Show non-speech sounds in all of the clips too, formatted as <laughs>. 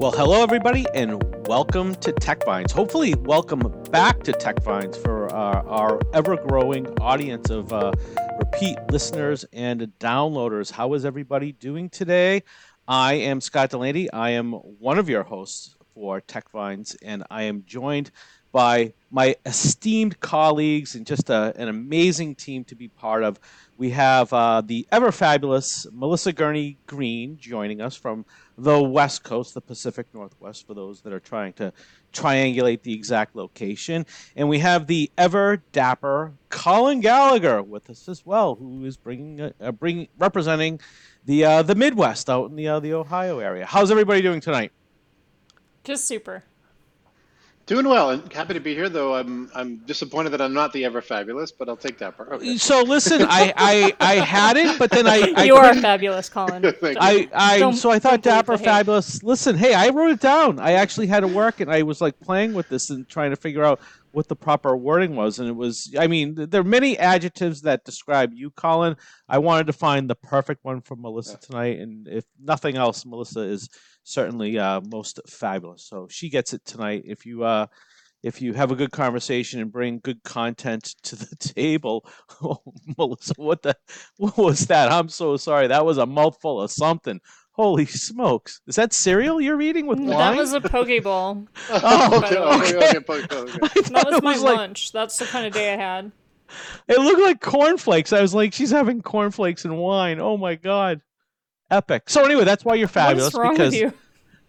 Well, hello, everybody, and welcome to Tech Vines. Hopefully, welcome back to Tech Vines for our, our ever growing audience of uh, repeat listeners and downloaders. How is everybody doing today? I am Scott Delaney. I am one of your hosts for Tech Vines, and I am joined by my esteemed colleagues and just a, an amazing team to be part of. We have uh, the ever fabulous Melissa Gurney Green joining us from the West Coast, the Pacific Northwest, for those that are trying to triangulate the exact location. And we have the ever dapper Colin Gallagher with us as well, who is bringing, uh, bringing representing the uh, the Midwest out in the uh, the Ohio area. How's everybody doing tonight? Just super. Doing well and happy to be here. Though I'm I'm disappointed that I'm not the ever fabulous, but I'll take that part. Okay. So listen, I, I I had it, but then I, <laughs> I you are fabulous, Colin. <laughs> I I so I thought Dapper. Fabulous. Listen, hey, I wrote it down. I actually had to work, and I was like playing with this and trying to figure out what the proper wording was. And it was, I mean, there are many adjectives that describe you, Colin. I wanted to find the perfect one for Melissa tonight, and if nothing else, Melissa is certainly uh, most fabulous. So she gets it tonight. If you uh, if you have a good conversation and bring good content to the <laughs> table, <laughs> oh, Melissa, what the <laughs> what was that? I'm so sorry. That was a mouthful of something. Holy smokes! Is that cereal you're eating with wine? That was a poke bowl. <laughs> Oh, okay, okay. okay, okay, okay, okay. <laughs> That <laughs> thought was my was like lunch. That's the kind of day I had. it looked like cornflakes. I was like, she's having cornflakes and wine. Oh my god, epic. So anyway, that's why you're fabulous What's wrong because with you?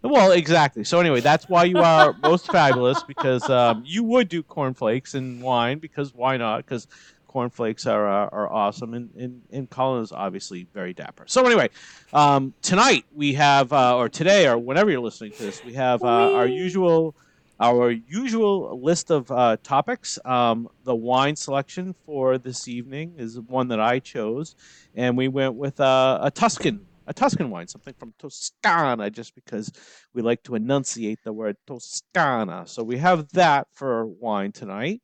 Well, exactly. So anyway, that's why you are most fabulous because um, you would do cornflakes and wine because why not? Because cornflakes are uh, are awesome and, and and Colin is obviously very dapper. So anyway, um, tonight we have uh, or today or whenever you're listening to this, we have uh, our usual our usual list of uh, topics. Um, the wine selection for this evening is one that I chose, and we went with uh, a Tuscan a Tuscan wine, something from Toscana, just because we like to enunciate the word Toscana. So we have that for wine tonight.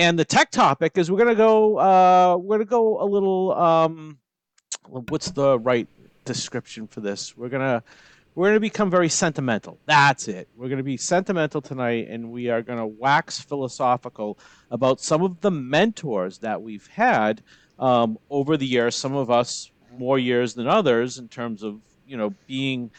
And the tech topic is we're gonna go uh, we're gonna go a little um, what's the right description for this? We're gonna we're gonna become very sentimental. That's it. We're gonna be sentimental tonight, and we are gonna wax philosophical about some of the mentors that we've had um, over the years. Some of us more years than others in terms of you know being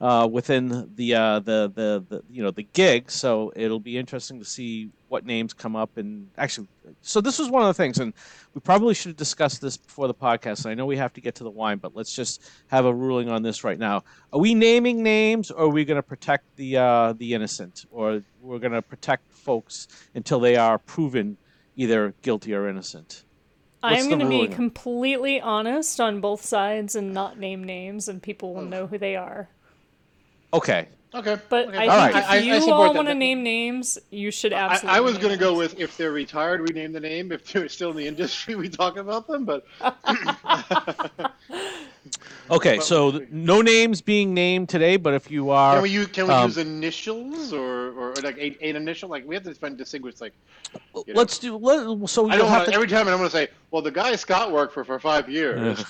uh, within the, uh, the the the you know the gig. So it'll be interesting to see what names come up. And actually, so this was one of the things, and we probably should have discussed this before the podcast. And I know we have to get to the wine, but let's just have a ruling on this right now. Are we naming names, or are we going to protect the uh, the innocent, or we're going to protect folks until they are proven either guilty or innocent? I'm going to be completely honest on both sides and not name names, and people will know who they are. Okay. Okay. But okay. I All think right. if I- I you support all want to name names, you should I, absolutely. I was going to go with if they're retired, we name the name. If they're still in the industry, <laughs> we talk about them. But <laughs> <laughs> Okay, Well, so th- no names being named today, but if you are, can we use can we um, use initials or, or like eight, eight initial? Like we have to find distinguish. Like you know. let's do. Let, so I don't have to. every time I'm going to say, well, the guy Scott worked for for five years.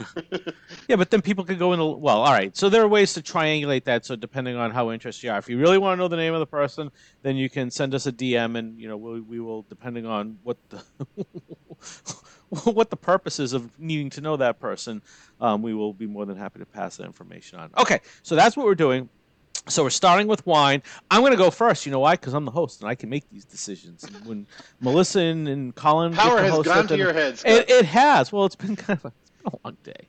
Yeah, <laughs> but then people could go in. Well, all right. So there are ways to triangulate that. So depending on how interested you are, if you really want to know the name of the person, then you can send us a DM, and you know we, we will, depending on what the <laughs> <laughs> what the purpose is of needing to know that person, um, we will be more than happy to pass that information on. Okay, so that's what we're doing. So we're starting with wine. I'm going to go first. You know why? Because I'm the host and I can make these decisions. And when Melissa and, and Colin Power has host gone it, to your head. Scott. it, it has. Well, it's been <laughs> kind of a, it's been a long day,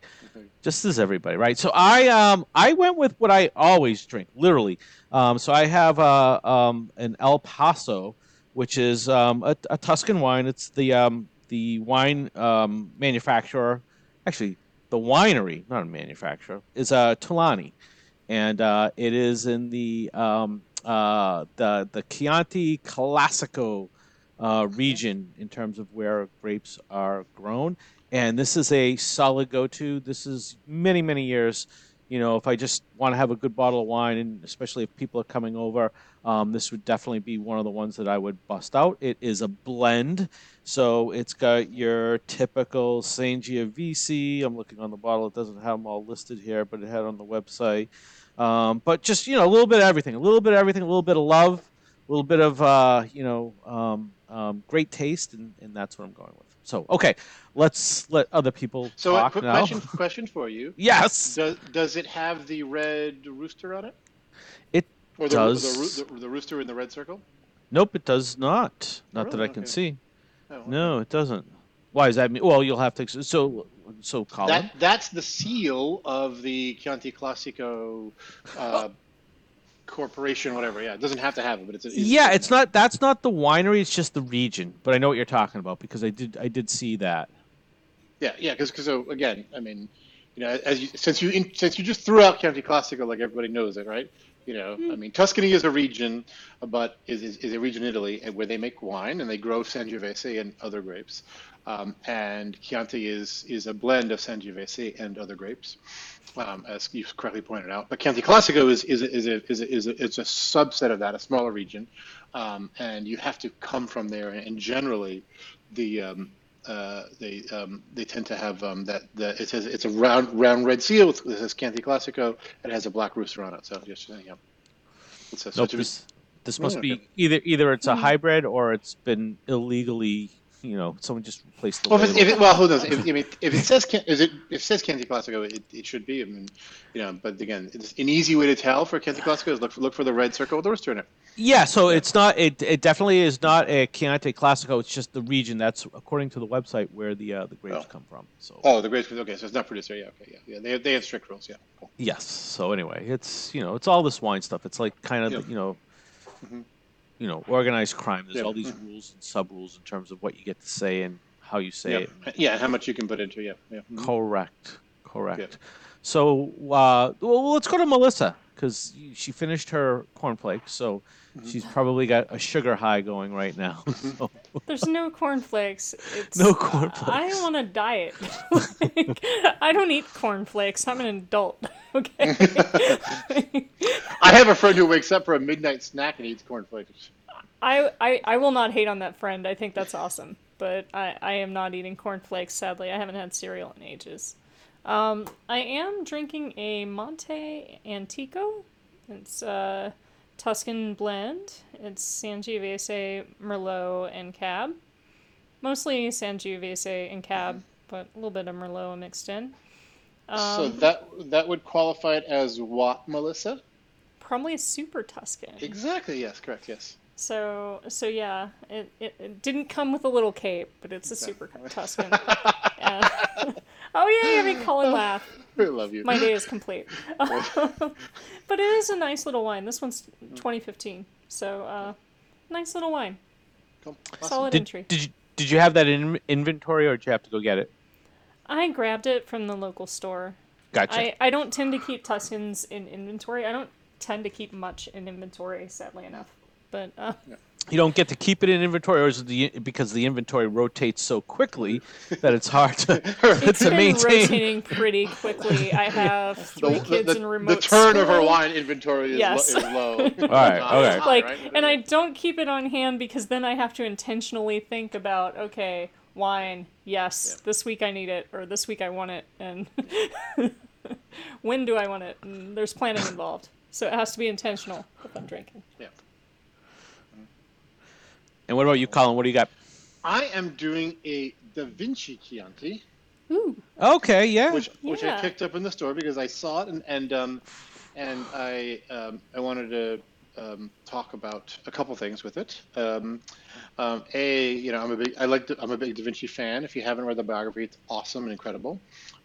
just as everybody, right? So I um I went with what I always drink, literally. Um, so I have uh, um an Al Passo, which is um a, a Tuscan wine. It's the um the wine um manufacturer, actually the winery, not a manufacturer, is uh Tolaini, and uh, it is in the um uh the the Chianti Classico uh, region in terms of where grapes are grown. And this is a solid go-to. This is many, many years. You know, if I just want to have a good bottle of wine, and especially if people are coming over, um, this would definitely be one of the ones that I would bust out. It is a blend, so it's got your typical Sangiovese. I'm looking on the bottle; it doesn't have them all listed here, but it had on the website. Um, but just you know, a little bit of everything, a little bit of everything, a little bit of love, a little bit of uh, you know, um, um, great taste, and, and that's what I'm going with. So okay, let's let other people So, a talk quick now. question, <laughs> question for you. yes, Does, does it have the red rooster on it? It or the, does. The, the, the rooster in the red circle? nope, it does not. Not that I can Okay. see. Oh, okay. No, it doesn't. Why is that mean? Well, you'll have to. So, so Colin. That that's the seal of the Chianti Classico uh, <laughs> corporation, whatever. Yeah, it doesn't have to have it, but it's, it's yeah, it's not. That's not the winery. It's just the region. But I know what you're talking about because I did. I did see that. Yeah, yeah, because so again, I mean, you know, as you since you in, since you just threw out Chianti Classico, like everybody knows it, right? You know, I mean, Tuscany is a region, but is, is, is a region in Italy and where they make wine and they grow Sangiovese and other grapes. Um, and Chianti is is a blend of Sangiovese and other grapes, um, as you correctly pointed out. But Chianti Classico is is a, is a, is a, is a, it's a subset of that, a smaller region, um, and you have to come from there. And generally, the um, uh, they um, they tend to have um, that the, it says it's a round round red seal. It says Chianti Classico. It has a black rooster on it. So just yeah, it's a, Nope. such a- This, this must Yeah, be okay. either either it's a Hmm. hybrid or it's been illegally. You know, someone just replaced the well, if, label. if it, well, who knows? If, I mean, if it says Chian- is it if it says Chianti Classico, it, it should be. I mean, you know, but again, it's an easy way to tell for Chianti Classico is look for, look for the red circle with the rooster in it. Yeah, so it's not. It, it definitely is not a Chianti Classico. It's just the region. That's according to the website where the uh, the grapes Oh. come from. So Oh, the grapes. Okay, so it's not produced there. Yeah, okay, yeah, yeah. They have, they have strict rules. Yeah, cool. yes. So anyway, it's you know it's all this wine stuff. It's like kind of Yeah. you know, Mhm. You know, organized crime. There's Yeah. all these rules and sub rules in terms of what you get to say and how you say it. yeah, how much you can put into yeah, yeah. Correct. Correct. So uh, well, let's go to Melissa because she finished her cornflakes. So Mm-hmm. she's probably got a sugar high going right now. <laughs> So. There's no cornflakes. It's No cornflakes. I am on a diet. <laughs> Like, I don't eat cornflakes. I'm an adult. <laughs> Okay. I have a friend who wakes up for a midnight snack and eats cornflakes. I, I I will not hate on that friend. I think that's awesome. But I, I am not eating cornflakes, sadly. I haven't had cereal in ages. Um, I am drinking a Monte Antico. It's a Tuscan blend. It's Sangiovese, Merlot, and Cab. Mostly Sangiovese and Cab, but a little bit of Merlot mixed in. so Um, that that would qualify it as what, Melissa? probably a super Tuscan. Exactly. Yes. Correct. Yes. So so yeah, it, it, it didn't come with a little cape, but it's a super <laughs> Tuscan. Yeah. <laughs> oh yeah, you made Colin laugh. I love you. My day is complete. <laughs> but it is a nice little wine. This one's 2015, so uh, nice little wine. Cool. Awesome. Solid Did, entry. did you did you have that in inventory or did you have to go get it? I grabbed it from the local store. Gotcha. I, I don't tend to keep Tuscans in inventory. I don't tend to keep much in inventory, sadly enough. But uh, you don't get to keep it in inventory, or is it the because the inventory rotates so quickly that it's hard to, <laughs> <laughs> it's to been maintain? rotating pretty quickly. I have The, three kids the, in remote the turn of her school. wine inventory is, Yes. lo- is low. <laughs> All right, okay. like Right? and i don't keep it on hand because then i have to intentionally think about okay wine yes Yeah. this week i need it or this week i want it and when do i want it and there's planning involved so it has to be intentional if i'm drinking Yeah. And what about you, Colin? What do you got? I am doing a Da Vinci Chianti, Ooh. Okay, yeah. which which I picked up in the store because I saw it and and um, and I um, I wanted to um, talk about a couple things with it. Um, um, a, you know, I'm a big I like the, I'm a big Da Vinci fan. If you haven't read the biography, it's awesome and incredible.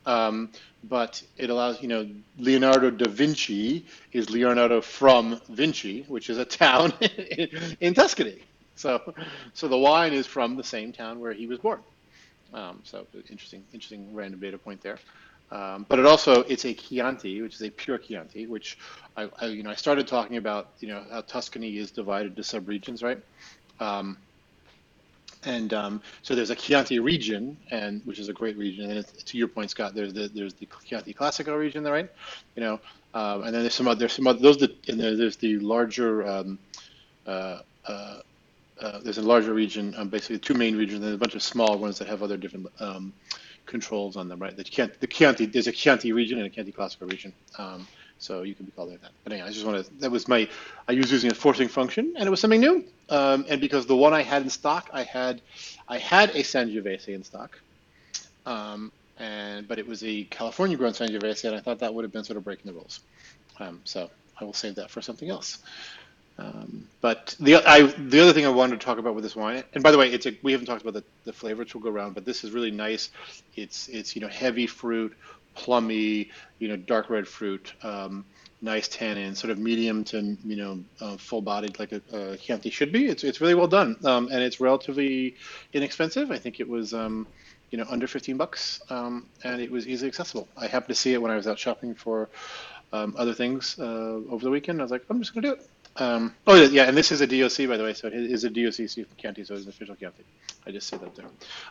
Um, but it allows you know Leonardo da Vinci is Leonardo from Vinci, which is a town in, <laughs> in Tuscany. So, so the wine is from the same town where he was born. Um, so interesting, interesting random data point there. Um, but it also it's a Chianti, which is a pure Chianti, which I, I you know I started talking about you know how Tuscany is divided to subregions, right? Um, and um, so there's a Chianti region, and which is a great region. And to your point, Scott, there's the there's the Chianti Classico region, there, right? You know, um, and then there's some other there's some other those that and there's the larger um, uh, uh, uh, there's a larger region, um, basically two main regions, and a bunch of small ones that have other different um, controls on them, right? The Chianti, the Chianti, there's a Chianti region and a Chianti Classico region. Um, So you can be called that. But anyway, I just want to. That was my. I was using a forcing function, and it was something new. Um, and because the one I had in stock, I had, I had a Sangiovese in stock, um, and but it was a California grown Sangiovese, and I thought that would have been sort of breaking the rules. Um, so I will save that for something else. Um, but the I, the other thing I wanted to talk about with this wine, and by the way, it's a, we haven't talked about the, the flavor, which will go around, but this is really nice. It's it's you know heavy fruit, plummy, you know dark red fruit, um, nice tannin, sort of medium to you know uh, full bodied like a, a Chianti should be. It's it's really well done, um, and it's relatively inexpensive. I think it was. Um, you know, under 15 bucks, um, and it was easily accessible. I happened to see it when I was out shopping for um, other things uh, over the weekend. I was like, I'm just going to do it. Um, oh yeah, and this is a DOC by the way, so it is a DOC Chianti, so it's an official Chianti. I just said that there.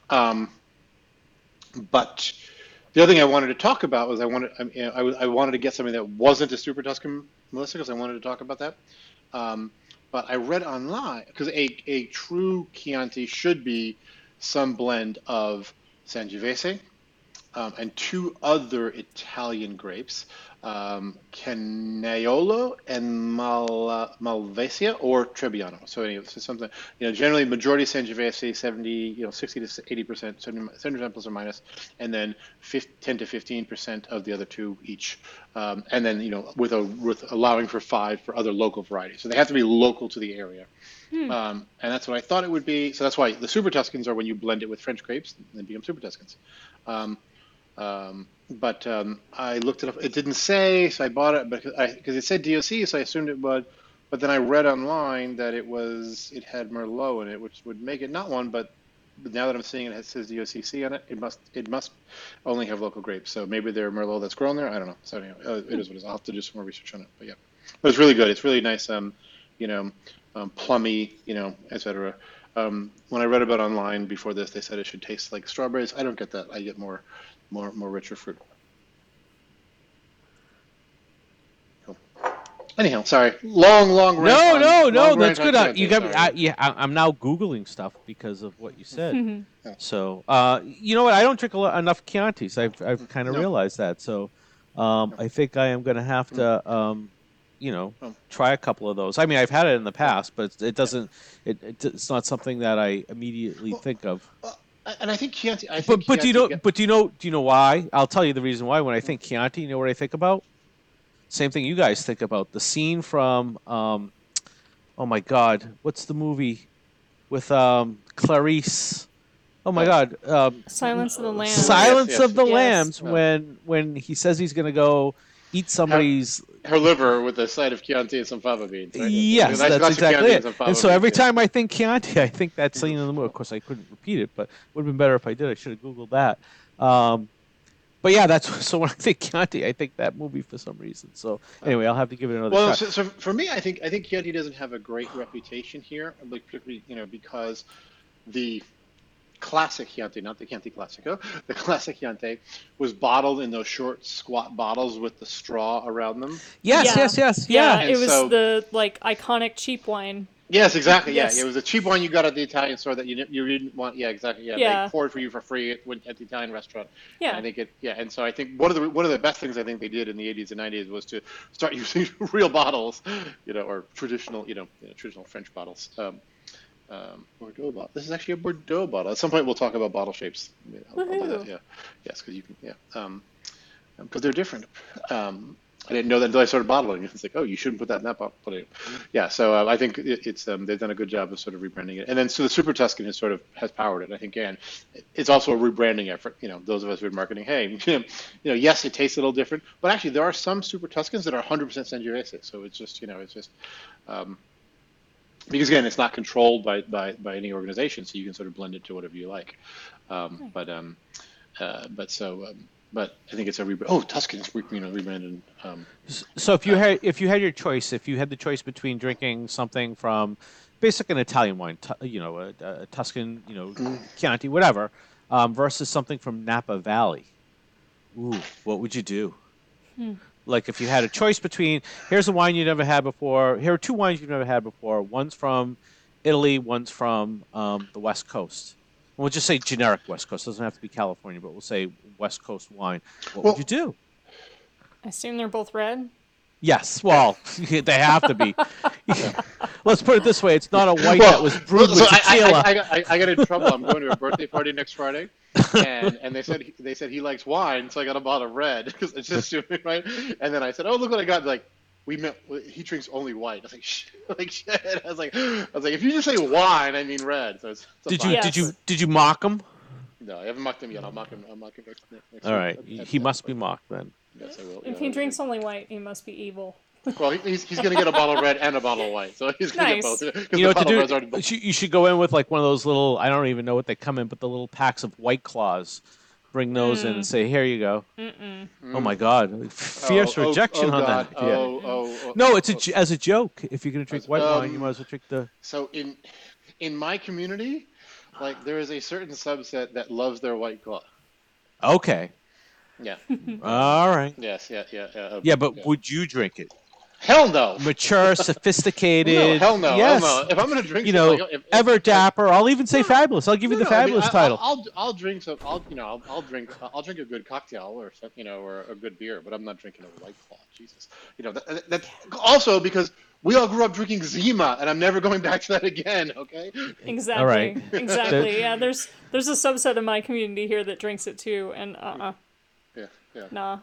Um, but the other thing I wanted to talk about was I wanted I, I, I wanted to get something that wasn't a Super Tuscan Melissa because I wanted to talk about that. Um, but I read online because a, a true Chianti should be some blend of Sangiovese um, and two other Italian grapes um, Canaiolo and Mal, Malvasia or Trebbiano. So anyway, so something you know, generally majority Sangiovese, 70, you know, 60 to 80 percent, 70 percent plus or minus, and then 50, 10 to 15 percent of the other two each, um, and then you know, with a with allowing for five for other local varieties. So they have to be local to the area. Hmm. Um, and that's what I thought it would be. So that's why the Super Tuscans are when you blend it with French grapes, and become Super Tuscans. Um, um, but um, I looked it up. It didn't say, so I bought it because it said DOC, so I assumed it would. But then I read online that it was it had Merlot in it, which would make it not one. But now that I'm seeing it, it says DOCG on it. It must it must only have local grapes. So maybe they're Merlot that's grown there. I don't know. So anyway, uh, it is what it is. I'll have to do some more research on it. But yeah, but it's really good. It's really nice. Um, you know, um, plummy. You know, etc. Um, when I read about online before this, they said it should taste like strawberries. I don't get that. I get more more more richer fruit. Cool. Anyhow, sorry, long, long. No, no, no, that's good. Uh, you got me. I, yeah, I, am now googling stuff because of what you <laughs> said. yeah. So, uh, you know what? I don't drink lot, enough Chiantis. I've I've kind of no. realized that. So, um, no. I think I am going to have to. Um, you know, oh. try a couple of those. I mean, I've had it in the past, but it doesn't. It, it it's not something that I immediately well, think of. Well, and I think Chianti. I think but but Chianti do you know? Get... But do you know? Do you know why? I'll tell you the reason why. When I think Chianti, you know what I think about? Same thing you guys think about. The scene from, um, oh my God, what's the movie with um, Clarice? Oh my God! Um, Silence of the Lambs. Silence yes, yes. of the yes. Lambs. When when he says he's going to go eat somebody's her, her, liver with a side of Chianti and some fava beans. Right? Yes, that's, that's exactly it. And, and so every time I think Chianti, I think that scene in the movie. Of course, I couldn't repeat it, but it would have been better if I did. I should have googled that. Um, but yeah, that's <laughs> so when I think Chianti, I think that movie for some reason. So anyway, I'll have to give it another well, shot. So, so for me, I think I think Chianti doesn't have a great reputation here, like particularly you know because the classic Chianti, not the Chianti Classico, <laughs> the classic Chianti was bottled in those short, squat bottles with the straw around them. Yes, yeah. yes, yes, yeah. yeah it was so, the like iconic cheap wine. Yes, exactly. Yes. Yeah, it was a cheap wine you got at the Italian store that you you didn't want. Yeah, exactly. Yeah, yeah. they poured for you for free at, at the Italian restaurant. Yeah, and I think it. Yeah, and so I think one of the one of the best things I think they did in the 80s and 90s was to start <laughs> using real bottles, you know, or traditional, you know, you know traditional French bottles. Um, um, Bordeaux bottle. This is actually a Bordeaux bottle. At some point, we'll talk about bottle shapes. I'll, I'll that, yeah, yes, because you can, yeah, because um, um they're different. Um, I didn't know that until I started bottling. It. It's like, oh, you shouldn't put that in that bottle. But yeah, so uh, I think it, it's um, they've done a good job of sort of rebranding it. And then so the Super Tuscan has sort of has powered it. I think, and it's also a rebranding effort. You know, those of us who are marketing, hey, <laughs> you know, yes, it tastes a little different, but actually there are some Super Tuscans that are 100% Sangiovese. So it's just, you know, it's just. Um, because again, it's not controlled by, by, by any organization, so you can sort of blend it to whatever you like. Um, But um, uh, but so um, but I think it's a rebrand. Oh, Tuscan's you know rebranded. Um, so if you had if you had your choice, if you had the choice between drinking something from basically an Italian wine, you know, a, a Tuscan, you know, mm. Chianti, whatever, um, versus something from Napa Valley, ooh, what would you do? Hmm like if you had a choice between here's a wine you never had before, here are two wines you've never had before. One's from Italy, one's from um, the West Coast. We'll just say generic West Coast. It doesn't have to be California, but we'll say West Coast wine. What well, would you do? I assume they're both red. Yes, well, <laughs> they have to be. <laughs> Let's put it this way: it's not a white Well, that was brewed so with I, tequila. I, I, got- I, I got in trouble. I'm going to a birthday party next Friday, and and they said they said he likes wine, so I got a bottle of red <laughs> because it's just stupid, right? And then I said, oh look what I got! Like we meant he drinks only white. I was like, shit. <laughs> like shit. I was like, I was like, if you just say wine, I mean red. So it's, it's did you. Yes. did you did you mock him? No, I haven't mocked him yet. I'll mock him. I'll mock him next, next All week. he at- he at- must be mocked then. Yes, I will. If yeah, he I drinks only white, he must be evil. Well, he's, he's gonna get a bottle of red and a bottle of white, so he's gonna Nice. get both. <laughs> 'cause You know what to bottle of red's do? You should, go in with like one of those little. I don't even know what they come in, but the little packs of White Claws. Bring those in and say, "Here you go." Mm-mm. Oh my God, fierce Oh, oh, rejection oh, on God. that. Yeah. Oh, oh, oh, No, it's a oh. j as a joke. If you're gonna drink white wine, you Um, might as well drink the. So in in my community, like there is a certain subset that loves their white claw. Okay, Yeah. <laughs> all right. yes. Yeah. Yeah. Yeah. uh, Yeah, but would you drink it? Hell no. Mature, <laughs> sophisticated. No, hell no. Yes. Hell no. If I'm gonna drink, You know, if, if, Ever if- dapper. I'll even say fabulous. I'll give you No, the no, I mean, fabulous title. I'll, I'll I'll drink some. I'll you know I'll, I'll drink I'll drink a good cocktail or some- you know or a good beer, but I'm not drinking a white claw. Jesus. You know that, that, that's also because we all grew up drinking Zima, and I'm never going back to that again. Okay. Exactly. right. Exactly. <laughs> yeah. There's there's a subset of my community here that drinks it too, and uh uh Yeah. Yeah. nah.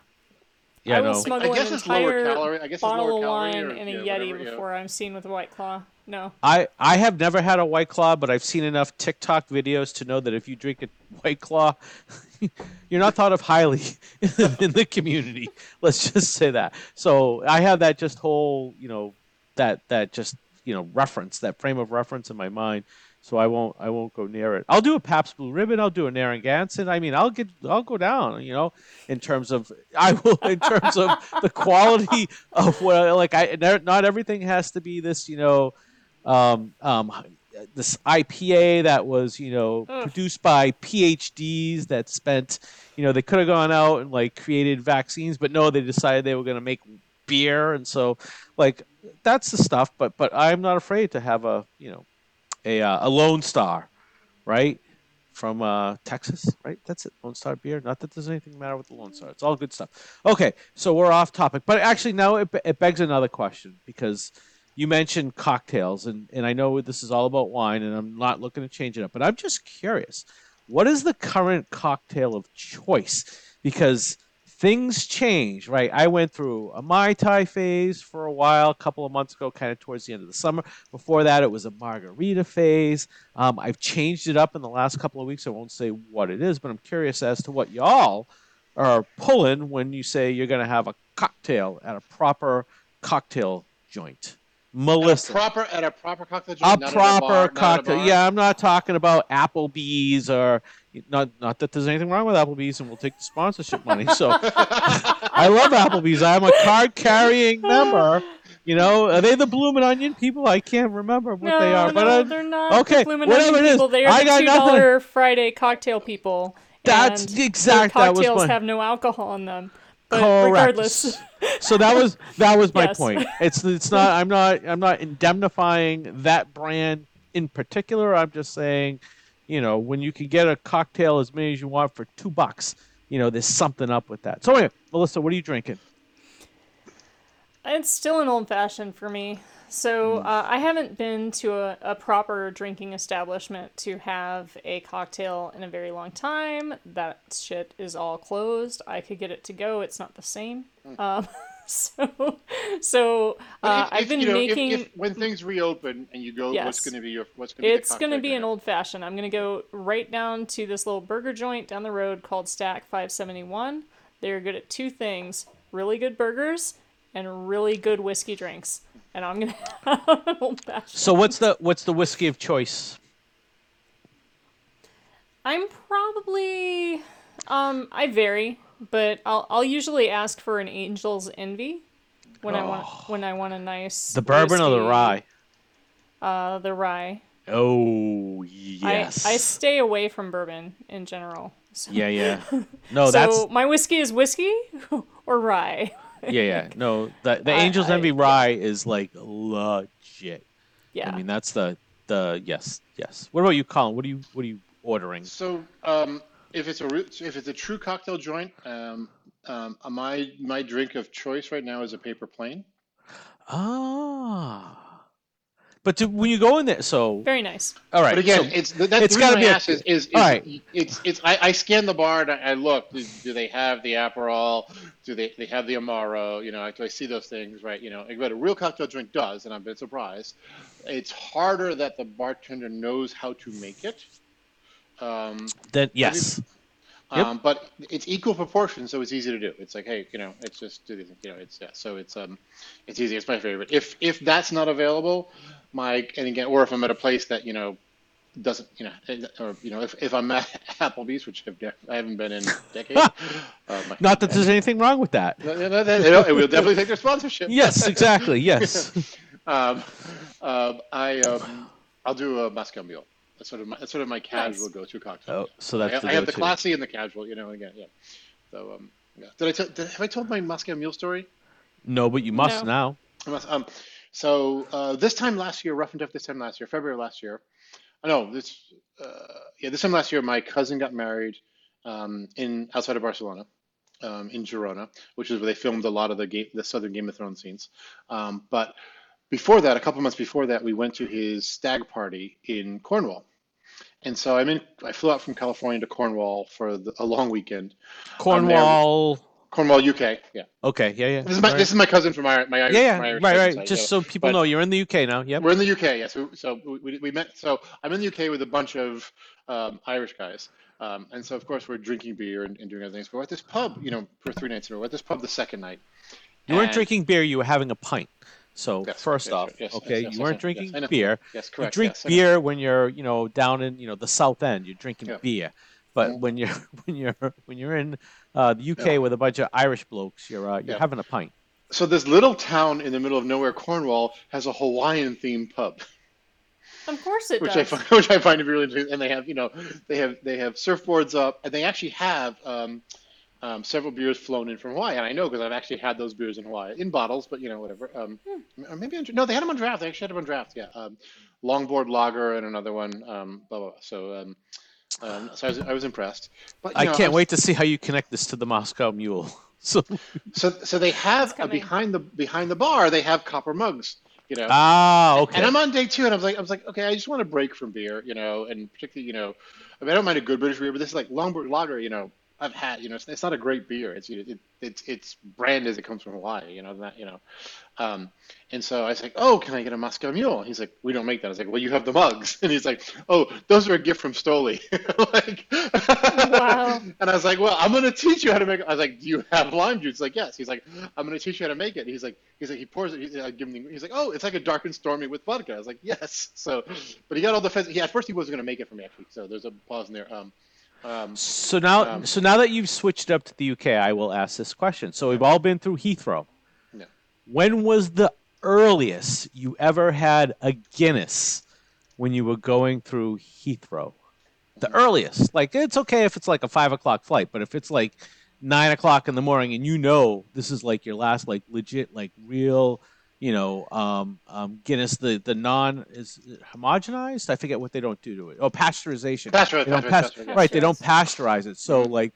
Yeah, I will no. smuggle I guess an it's lower entire calorie- I guess it's bottle lower of wine or- and a yeah, Yeti whatever, yeah. before I'm seen with a White Claw. No. I I have never had a white claw, but I've seen enough TikTok videos to know that if you drink a <laughs> white claw, <laughs> you're not thought of highly <laughs> in the community. Let's just say that. So I have that just whole you know that that just you know reference that frame of reference in my mind. So I won't I won't go near it. I'll do a Pabst Blue Ribbon. I'll do a Narragansett. I mean, I'll get I'll go down. You know, in terms of <laughs> I will in terms of the quality of what like I not everything has to be this you know um, um, this IPA that was, you know, Ugh. produced by PhDs that spent, you know, they could have gone out and like created vaccines, but no, they decided they were going to make beer, and so like that's the stuff. But but I'm not afraid to have a you know a uh, a Lone Star, right? From uh, Texas, right? That's it. Lone Star beer. Not that there's anything matter with the Lone Star. It's all good stuff. Okay, so we're off topic, but actually now it, it begs another question because you mentioned cocktails, and, and I know this is all about wine, and I'm not looking to change it up, but I'm just curious. What is the current cocktail of choice? Because things change, right? I went through a Mai Tai phase for a while, a couple of months ago, kind of towards the end of the summer. Before that, it was a margarita phase. Um, I've changed it up in the last couple of weeks. I won't say what it is, but I'm curious as to what y'all are pulling when you say you're going to have a cocktail at a proper cocktail joint. At a Melissa. proper at a proper cocktail A joint. not at proper bar, not at a cocktail. bar. Yeah, I'm not talking about Applebee's or not. Not that there's anything wrong with Applebee's, and we'll take the sponsorship money. So <laughs> I love Applebee's. I'm a card carrying member. You know, are they the Bloomin' Onion people? I can't remember what no, they are, no, but uh, they're not. okay, the Bloomin' whatever Onion it is, people. They are I the got two nothing- Friday cocktail people. That's and exact- Their that was cocktails my- have no alcohol in them. But Correct. regardless, so that was that was my <laughs> Yes. point. It's it's not I'm not I'm not indemnifying that brand in particular. I'm just saying, you know, when you can get a cocktail as many as you want for two bucks, you know, there's something up with that. So anyway, Melissa, what are you drinking? It's still an old fashioned for me. So Hmm. uh, I haven't been to a, a proper drinking establishment to have a cocktail in a very long time. That shit is all closed. I could get it to go. It's not the same. Um, <laughs> so, so uh, if- I've been you know, if- making. if, when things reopen and you go, yes, what's going to be your what's going to be It's going to be an old fashioned. I'm going to go right down to this little burger joint down the road called Stack 571. They're good at two things really good burgers and really good whiskey drinks. And I'm going to have an old fashioned. So what's the what's the whiskey of choice? I'm probably. Um, I vary, but I'll, I'll usually ask for an Angel's Envy when I want when I want a nice The bourbon or the rye? Uh, the rye. Oh yes. I, I stay away from bourbon in general. So. yeah, yeah. <laughs> No, so that's my whiskey is whiskey <laughs> or rye. <laughs> yeah, yeah. No, the the I- Angels I- Envy rye is like legit. Yeah. I mean, that's the the yes, yes. What about you, Colin? What are you what are you ordering? So, um, if it's a re- if it's a true cocktail joint, um, um, my my drink of choice right now is a paper plane. Ah. But to, when you go in there, so Very nice. all right. But again, so- it's that's it's the gotta be I a- ask is, is, is all right. it's it's I, I scan the bar and I, I look. Do, do they have the Aperol? Do they they have the Amaro? You know, I, I see those things, right? You know, but a real cocktail drink does, and I've been surprised. It's harder that the bartender knows how to make it. Um, then yes. Yep. um, but it's equal proportion, so it's easy to do. It's like, hey, you know, it's just do these, you know, it's yeah. So it's um, it's easy. It's my favorite. If if that's not available, my and again, or if I'm at a place that you know doesn't, you know, or you know, if, if I'm at <laughs> Applebee's, which I've def- I haven't been in <laughs> decades. uh, my, Not that there's anything wrong with that. No, no, no, no, no, we'll definitely take their sponsorship. Yes, exactly. Yes. <laughs> um, um, I um, I'll do a Moscow Mule. That's sort of my that's sort of my casual go-to cocktail. Oh, so I, that's I have the classy and the casual, you know. Again, yeah. So, um, yeah. Did I tell? Did, have I told my Moscow Mule story? No, but you must No. now. I must- Um, so uh, this time last year, rough and tough. This time last year, February last year. I know this. Uh, yeah, this time last year, my cousin got married um, in outside of Barcelona, um, in Girona, which is where they filmed a lot of the game, the Southern Game of Thrones scenes. Um, but before that, a couple months before that, we went to his stag party in Cornwall. And so I'm in. I flew out from California to Cornwall for the, a long weekend. Cornwall. Cornwall, UK. Yeah, Okay. Yeah. Yeah. this is my right. this is my cousin from my my Irish. yeah. Yeah. my Irish Right. Right. side, Just yeah. so people But- know, you're in the UK now. Yep. We're in the UK, yes. So, so we, we met. So I'm in the UK with a bunch of um, Irish guys, um, and so of course we're drinking beer and, and doing other things. But we're at this pub, you know, for three nights in a row. We're at this pub the second night. You weren't And- drinking beer. You were having a pint. So Yes, first yes, off, yes, okay, you weren't drinking beer. Yes, correct. You drink beer when you're, you know, down in, you know, the South End. You're drinking Yeah. beer. But Mhm. when you're <laughs> when you're when you're in uh, the UK Yeah. with a bunch of Irish blokes, you're uh, you're Yeah. having a pint. So this little town in the middle of nowhere, Cornwall, has a Hawaiian themed pub, Of course it which I does. find, <laughs> which I find to be really interesting. And they have, you know, they have they have surfboards up, and they actually have um, um, several beers flown in from Hawaii. And I know because I've actually had those beers in Hawaii in bottles, but you know, whatever. Um, or maybe on, no, they had them on draft. They actually had them on draft. Yeah, um, longboard lager and another one. Um, blah blah. blah. So. Um, so I was, I was impressed. But you I know, can't was- wait to see how you connect this to the Moscow Mule. <laughs> So So, so they have It's uh, behind the behind the bar. They have copper mugs. You know, ah, okay. And I'm on day two, and I was like, I was like, okay, I just want to break from beer, you know, and particularly, you know, I mean, I don't mind a good British beer, but this is like Longboard Lager, you know, I've had, you know, it's, it's not a great beer. It's, you know, it, it's, it's brand as it comes from Hawaii, you know, that, you know, um, and so I was like, oh, can I get a Moscow Mule? He's like, we don't make that. I was like, well, you have the mugs, <laughs> and he's like, oh, those are a gift from Stoli. <laughs> like, Wow. <laughs> And I was like, well, I'm gonna teach you how to make. It. I was like, do you have lime juice? He's like, yes. He's like, I'm gonna teach you how to make it. He's like, he's like, he pours it. He's, I give him. the- He's like, oh, it's like a dark and stormy with vodka. I was like, yes. So, but he got all the. Fez- he at first he wasn't gonna make it for me actually. So there's a pause in there. Um, um, So now, Um, so now that you've switched up to the UK, I will ask this question. So we've all been through Heathrow. Yeah. When was the earliest you ever had a Guinness when you were going through Heathrow? The earliest, like it's okay if it's like a five o'clock flight, but if it's like nine o'clock in the morning and you know this is like your last like legit like real you know um, um, Guinness the the non is homogenized? I forget what they don't do to it. Oh pasteurization. Pasteur- they don't pasteur- pasteur, yeah. right they don't pasteurize it. So Mhm. like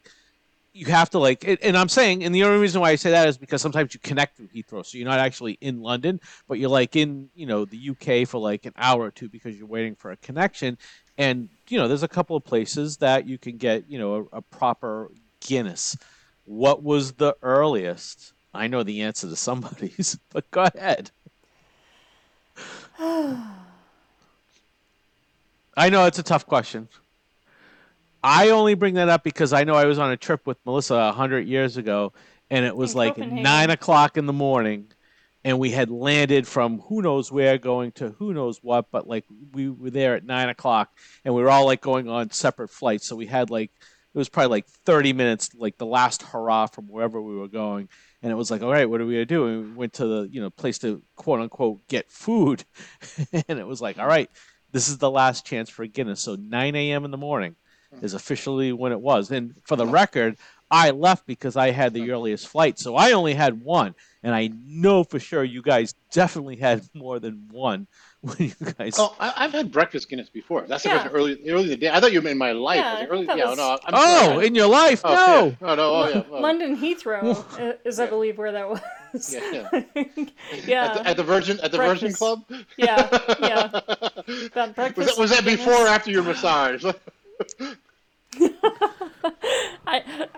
you have to like it, and i'm saying and the only reason why i say that is because sometimes you connect through heathrow. So you're not actually in london but you're like in you know the uk for like an hour or two because you're waiting for a connection. And you know there's a couple of places that you can get you know a, a proper guinness. What was the earliest i know the answer to somebody's <laughs> but go ahead. <sighs> I know it's a tough question. I only bring that up because I know I was on a trip with Melissa a hundred years ago, and it was In like nine o'clock in the morning, and we had landed from who knows where, going to who knows what, but like we were there at nine o'clock, and we were all like going on separate flights, so we had like it was probably like thirty minutes, like the last hurrah from wherever we were going, and it was like, all right, what are we gonna do? And we went to the you know place to quote unquote get food, <laughs> and it was like, all right, this is the last chance for Guinness. So 9 a.m. in the morning is officially when it was. And for the record, I left because I had the earliest flight, so I only had one, and I know for sure you guys definitely had <laughs> more than one <laughs> when you guys. Oh, I, I've had breakfast Guinness before. That's the Yeah. question early, early in the day. I thought you meant in my life. Yeah, I was like, early, yeah, was- no, I'm oh, sorry. in your life? Oh, no. yeah. Oh, no, oh, yeah. oh. London Heathrow <laughs> is, I believe, where that was. Yeah, yeah. At, the, at the Virgin at the Virgin Club. Yeah, yeah. That Was breakfast that, was that before or after your massage? <laughs> I,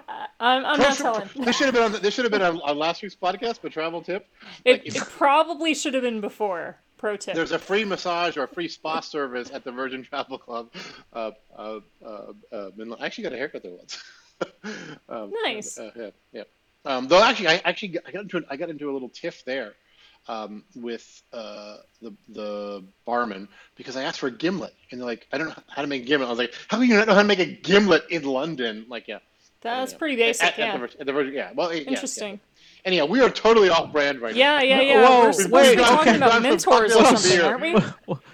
I'm, I'm not telling. this should have been on. This should have been on, on last week's podcast. But travel tip: It, if- it probably should have been before. Pro tip. there's a free massage or a free spa service at the Virgin Travel Club. Uh, uh, uh, uh, I actually got a haircut there once. <laughs> um, Nice. Uh, yeah, yeah. Um, though actually, I actually I got into an, I got into a little tiff there um, with uh, the the barman because I asked for a gimlet and they're like, I don't know how to make a gimlet. I was like, How can you not know how to make a gimlet in London? Like, yeah. That's Yeah. pretty basic, At, yeah. at the, Vir- at the yeah. Well, yeah, yeah. Interesting. Anyhow, we are totally off brand right Yeah, now. yeah, <laughs> yeah. Whoa, We're supposed wait, to talking okay. about mentors or something, aren't we?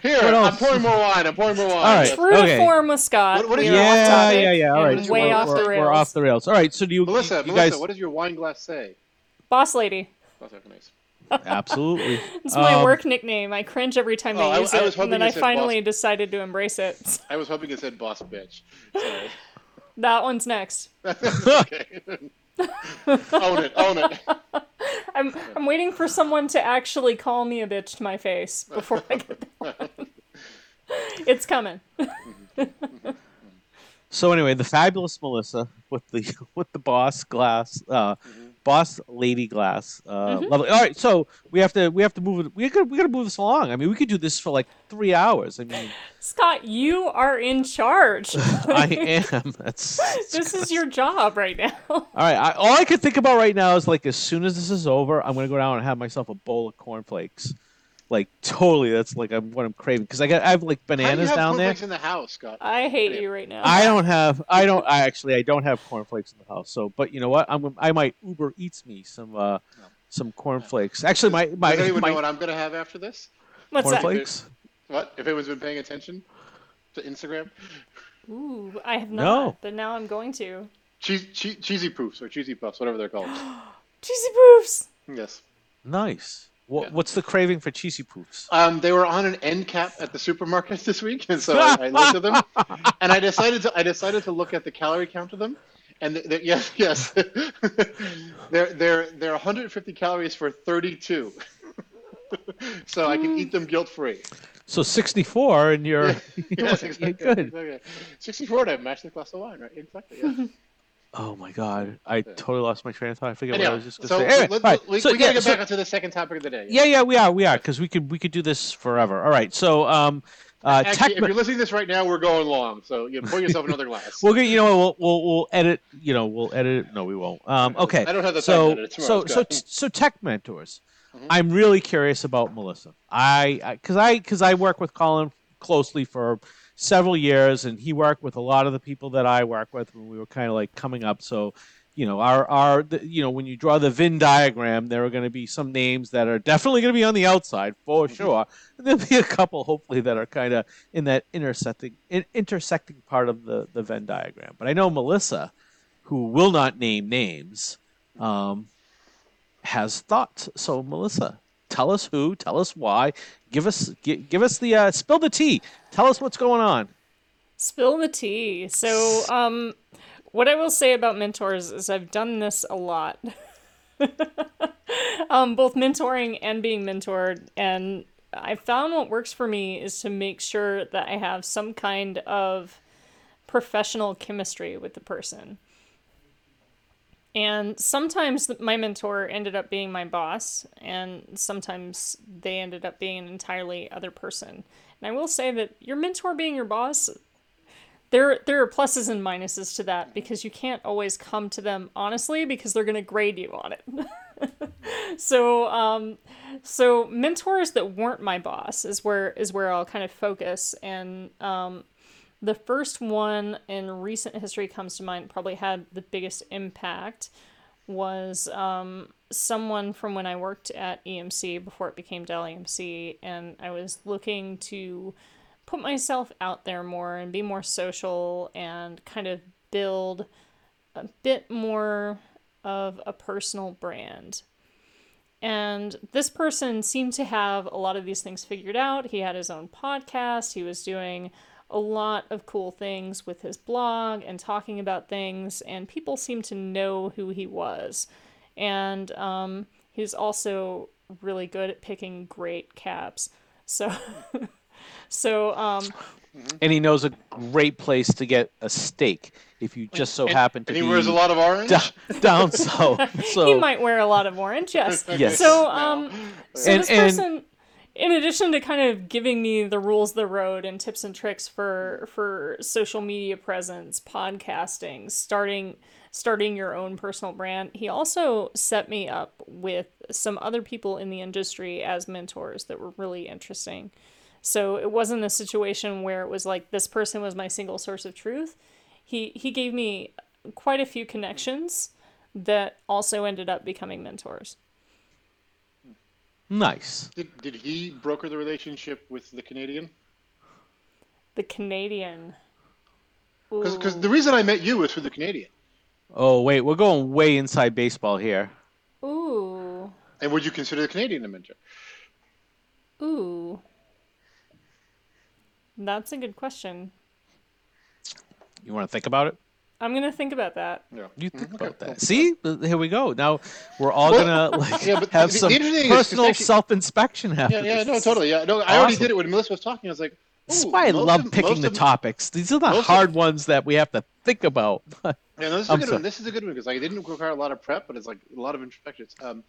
Here, I'm else? pouring more wine. I'm pouring more wine. All right. True to Okay. form with Scott. What- what we are your- off Yeah, yeah, yeah. All right. way we're, off we're, the rails. We're off the rails. All right. So do you, Melissa, you Melissa, guys? what does your wine glass say? Boss lady. Boss lady. nice. Absolutely. <laughs> It's my Um, work nickname. I cringe every time they Oh, I- use I it, was hoping and then you I finally boss. decided to embrace it. <laughs> I was hoping it said boss bitch. Sorry. <laughs> that one's next. own it. Own it. I'm I'm waiting for someone to actually call me a bitch to my face before I get that one. It's coming. So anyway, the fabulous Melissa with the with the boss glass, uh, boss lady glass, uh, Mm-hmm. lovely. All right, so we have to we have to move it. We got we got to move this along. I mean, we could do this for like three hours. I mean, <laughs> Scott, you are in charge. <laughs> I <laughs> am. That's this is your job right now. all right. I, all I can think about right now is like as soon as this is over, I'm gonna go down and have myself a bowl of cornflakes. Like totally, that's like I'm, what I'm craving because I got I have like How do you bananas have down there. cornflakes in the house, Scott? I hate you right now. I don't have. I don't. I actually. I don't have cornflakes in the house. So, but you know what? I'm. I might Uber Eats me some. uh Some cornflakes. Actually, my my, Does anyone my know what I'm going to have after this? What's that? cornflakes. What? If anyone's been paying attention to Instagram? Ooh, I have not, No. but now I'm going to. Cheese, che- cheesy poofs or cheesy puffs, whatever they're called. <gasps> Cheesy poofs. yes. Nice. What, Yeah. What's the craving for cheesy poofs? Um, they were on an end cap at the supermarket <laughs> this week, and so I, I looked at them, <laughs> and I decided to I decided to look at the calorie count of them, and yes, <laughs> yes, they're they're they're 150 calories for 32, so I can eat them guilt free. So 64, and you're. Yes, exactly. good. exactly. 64 to match the glass of wine, right? Exactly. Yeah. Oh my god! I totally lost my train of thought. I forget what I was just going to say. Anyway, let, right, we, so, we gotta yeah, get so- back onto the second topic of the day. yeah, yeah, we are, we are, because we could we could do this forever. All right, so um, uh, Actually, tech. if you're listening to this right now, we're going long, so you know, pour yourself another glass. <laughs> We'll get you know we'll we'll we'll edit you know we'll edit it. No, we won't. Um, okay. I don't have the time so to edit it tomorrow, so so t- so tech mentors. Mm-hmm. I'm really curious about Melissa. I because I because I work with Colin closely for several years, and he worked with a lot of the people that I work with when we were kind of like coming up. So. You know, our our the, you know when you draw the Venn diagram, there are going to be some names that are definitely going to be on the outside for Mm-hmm. sure. And there'll be a couple, hopefully, that are kind of in that intersecting in, intersecting part of the the Venn diagram. But I know Melissa, who will not name names, um, has thoughts. So Melissa, tell us who, tell us why, give us give, give us the uh, spill the tea. Tell us what's going on. Spill the tea. So, um, what I will say about mentors is I've done this a lot. <laughs> um, both mentoring and being mentored, and I found what works for me is to make sure that I have some kind of professional chemistry with the person. And sometimes my mentor ended up being my boss, and sometimes they ended up being an entirely other person. And I will say that your mentor being your boss, there there are pluses and minuses to that because you can't always come to them honestly because they're going to grade you on it. <laughs> so um so mentors that weren't my boss is where is where I'll kind of focus and um the first one in recent history comes to mind probably had the biggest impact was um, someone from when I worked at EMC before it became Dell EMC, and I was looking to put myself out there more and be more social and kind of build a bit more of a personal brand. And this person seemed to have a lot of these things figured out. He had his own podcast, he was doing a lot of cool things with his blog and talking about things, and people seem to know who he was. And um, he's also really good at picking great caps. So, <laughs> so um, and he knows a great place to get a steak if you just so And- happen to and he be wears a lot of orange. down, down <laughs> <laughs> so so he might wear a lot of orange, yes. Yes. So, um, so And- this and- person, in addition to kind of giving me the rules of the road and tips and tricks for for social media presence, podcasting, starting starting your own personal brand, he also set me up with some other people in the industry as mentors that were really interesting. So it wasn't a situation where it was like this person was my single source of truth. He he gave me quite a few connections that also ended up becoming mentors. Nice. Did, did he broker the relationship with the Canadian? The Canadian. Because Ooh. the reason I met you was through the Canadian. Oh wait, we're going way inside baseball here. Ooh. And would you consider the Canadian a mentor? Ooh. That's a good question. You want to think about it? I'm gonna think about that. Yeah. You think Mm, okay, about that. See, here we go. Now we're all Well, gonna <laughs> like yeah, but have the- some the interesting thing is- is personal actually- self-inspection happen. Yeah, yeah, no, totally. Yeah, no, I already did it when Melissa was talking. I was like, This is why I love of- picking the of- topics. These are the most of- hard ones that we have to think about. <laughs> Yeah, no, this is I'm a good sorry. one. This is a good one because like, it didn't require a lot of prep, but it's like a lot of introspections. Um,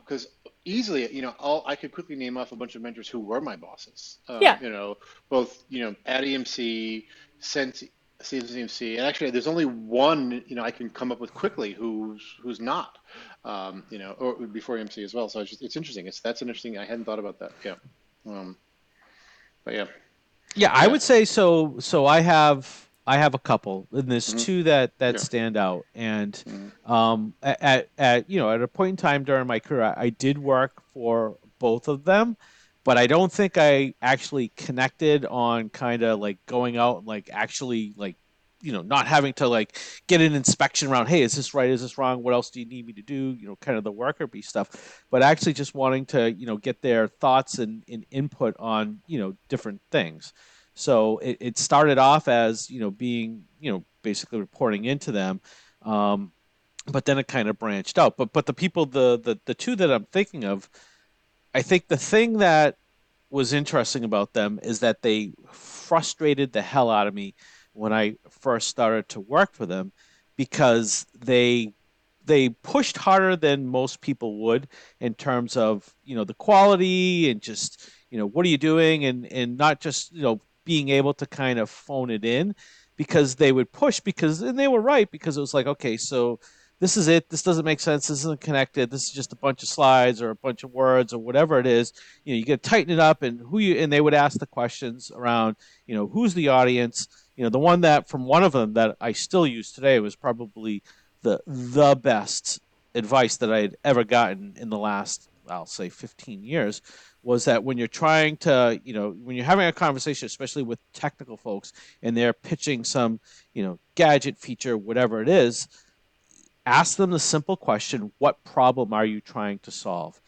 because easily, you know, all I could quickly name off a bunch of mentors who were my bosses. Um, Yeah. You know, both you know at EMC, Sense, CMC, and actually, there's only one you know I can come up with quickly who's who's not. Um, you know, or before EMC as well. So it's just it's interesting. It's that's interesting. I hadn't thought about that. Yeah. Um, but yeah. Yeah, I would say so. So I have I have a couple, and there's Mhm. two that that Yeah. stand out. And Mhm. um, at, at at you know at a point in time during my career, I, I did work for both of them, but I don't think I actually connected on kind of like going out and like actually like you know not having to like get an inspection around hey is this right? Is this wrong? What else do you need me to do? You know kind of the worker bee stuff but actually just wanting to you know get their thoughts and, and input on you know different things. So it, it started off as you know being you know basically reporting into them um, but then it kind of branched out. But but the people the, the the two that i'm thinking of i think the thing that was interesting about them is that they frustrated the hell out of me when i first started to work for them because they they pushed harder than most people would in terms of you know the quality and just you know what are you doing? And and not just you know being able to kind of phone it in because they would push because and they were right because it was like okay so this is it. This doesn't make sense. This isn't connected. This is just a bunch of slides or a bunch of words or whatever it is. You know you got to tighten it up and who you and they would ask the questions around you know who's the audience? You know the one that from one of them that I still use today was probably the the best advice that I had ever gotten in the last I'll say 15 years was that when you're trying to you know when you're having a conversation especially with technical folks and they're pitching some you know gadget feature whatever it is ask them the simple question what problem are you trying to solve?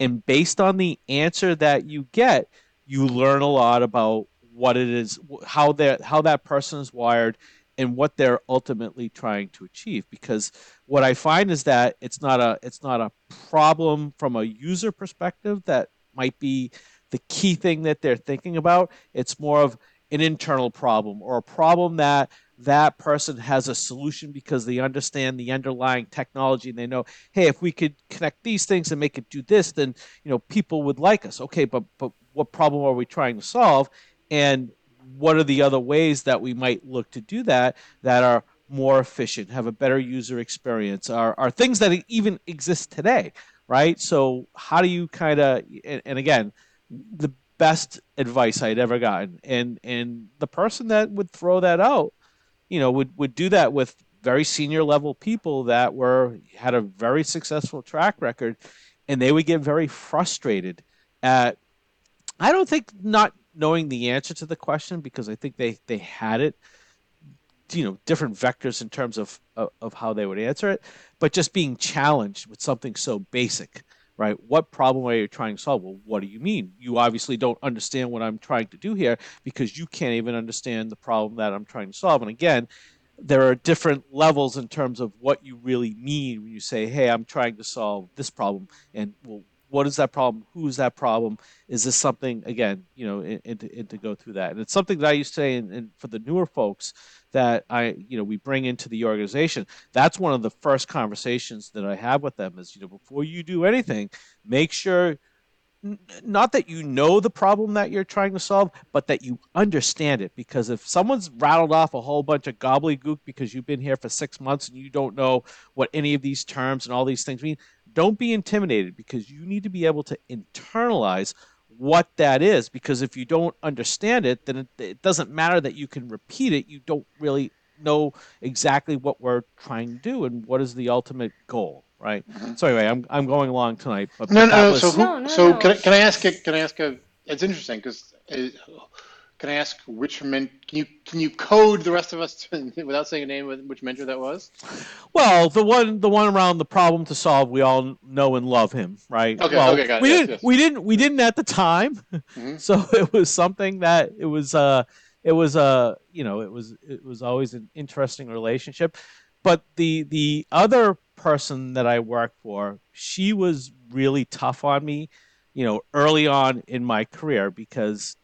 And based on the answer that you get you learn a lot about what it is how that how that person is wired and what they're ultimately trying to achieve. Because what i find is that it's not a it's not a problem from a user perspective that might be the key thing that they're thinking about. It's more of an internal problem or a problem that that person has a solution because they understand the underlying technology and they know hey if we could connect these things and make it do this then you know people would like us. Okay but but what problem are we trying to solve? And what are the other ways that we might look to do that that are more efficient have a better user experience are, are things that even exist today right? So how do you kind of and, and again the best advice i'd ever gotten and and the person that would throw that out you know would would do that with very senior level people that were had a very successful track record and they would get very frustrated at i don't think not knowing the answer to the question because i think they they had it you know different vectors in terms of, of of how they would answer it, but just being challenged with something so basic, right? What problem are you trying to solve? Well, what do you mean? You obviously don't understand what I'm trying to do here because you can't even understand the problem that I'm trying to solve. And again, there are different levels in terms of what you really mean when you say, "Hey, I'm trying to solve this problem," and well, what is that problem? Who is that problem? Is this something again, you know, and, and, to, go through that? And it's something that I used to say, and, and for the newer folks that I, you know, we bring into the organization. That's one of the first conversations that I have with them is, you know, before you do anything, make sure not that you know the problem that you're trying to solve, but that you understand it. Because if someone's rattled off a whole bunch of gobbledygook because you've been here for six months and you don't know what any of these terms and all these things mean, don't be intimidated because you need to be able to internalize what that is. Because if you don't understand it, then it, it doesn't matter that you can repeat it. You don't really know exactly what we're trying to do and what is the ultimate goal right? Mm-hmm. So anyway, I'm I'm going along tonight. But no, no. Was... So who, no, no, so no. can I, can I ask a, can I ask a? It's interesting because uh, can I ask which men? Can you can you code the rest of us to, <laughs> without saying a name? Which mentor that was? Well, the one the one around the problem to solve. We all know and love him, right? Okay, well, okay, got it. We yes, didn't yes. we didn't we didn't at the time, mm-hmm. <laughs> so it was something that it was uh it was a uh, you know it was it was always an interesting relationship but the the other person that I worked for, she was really tough on me, you know, early on in my career because,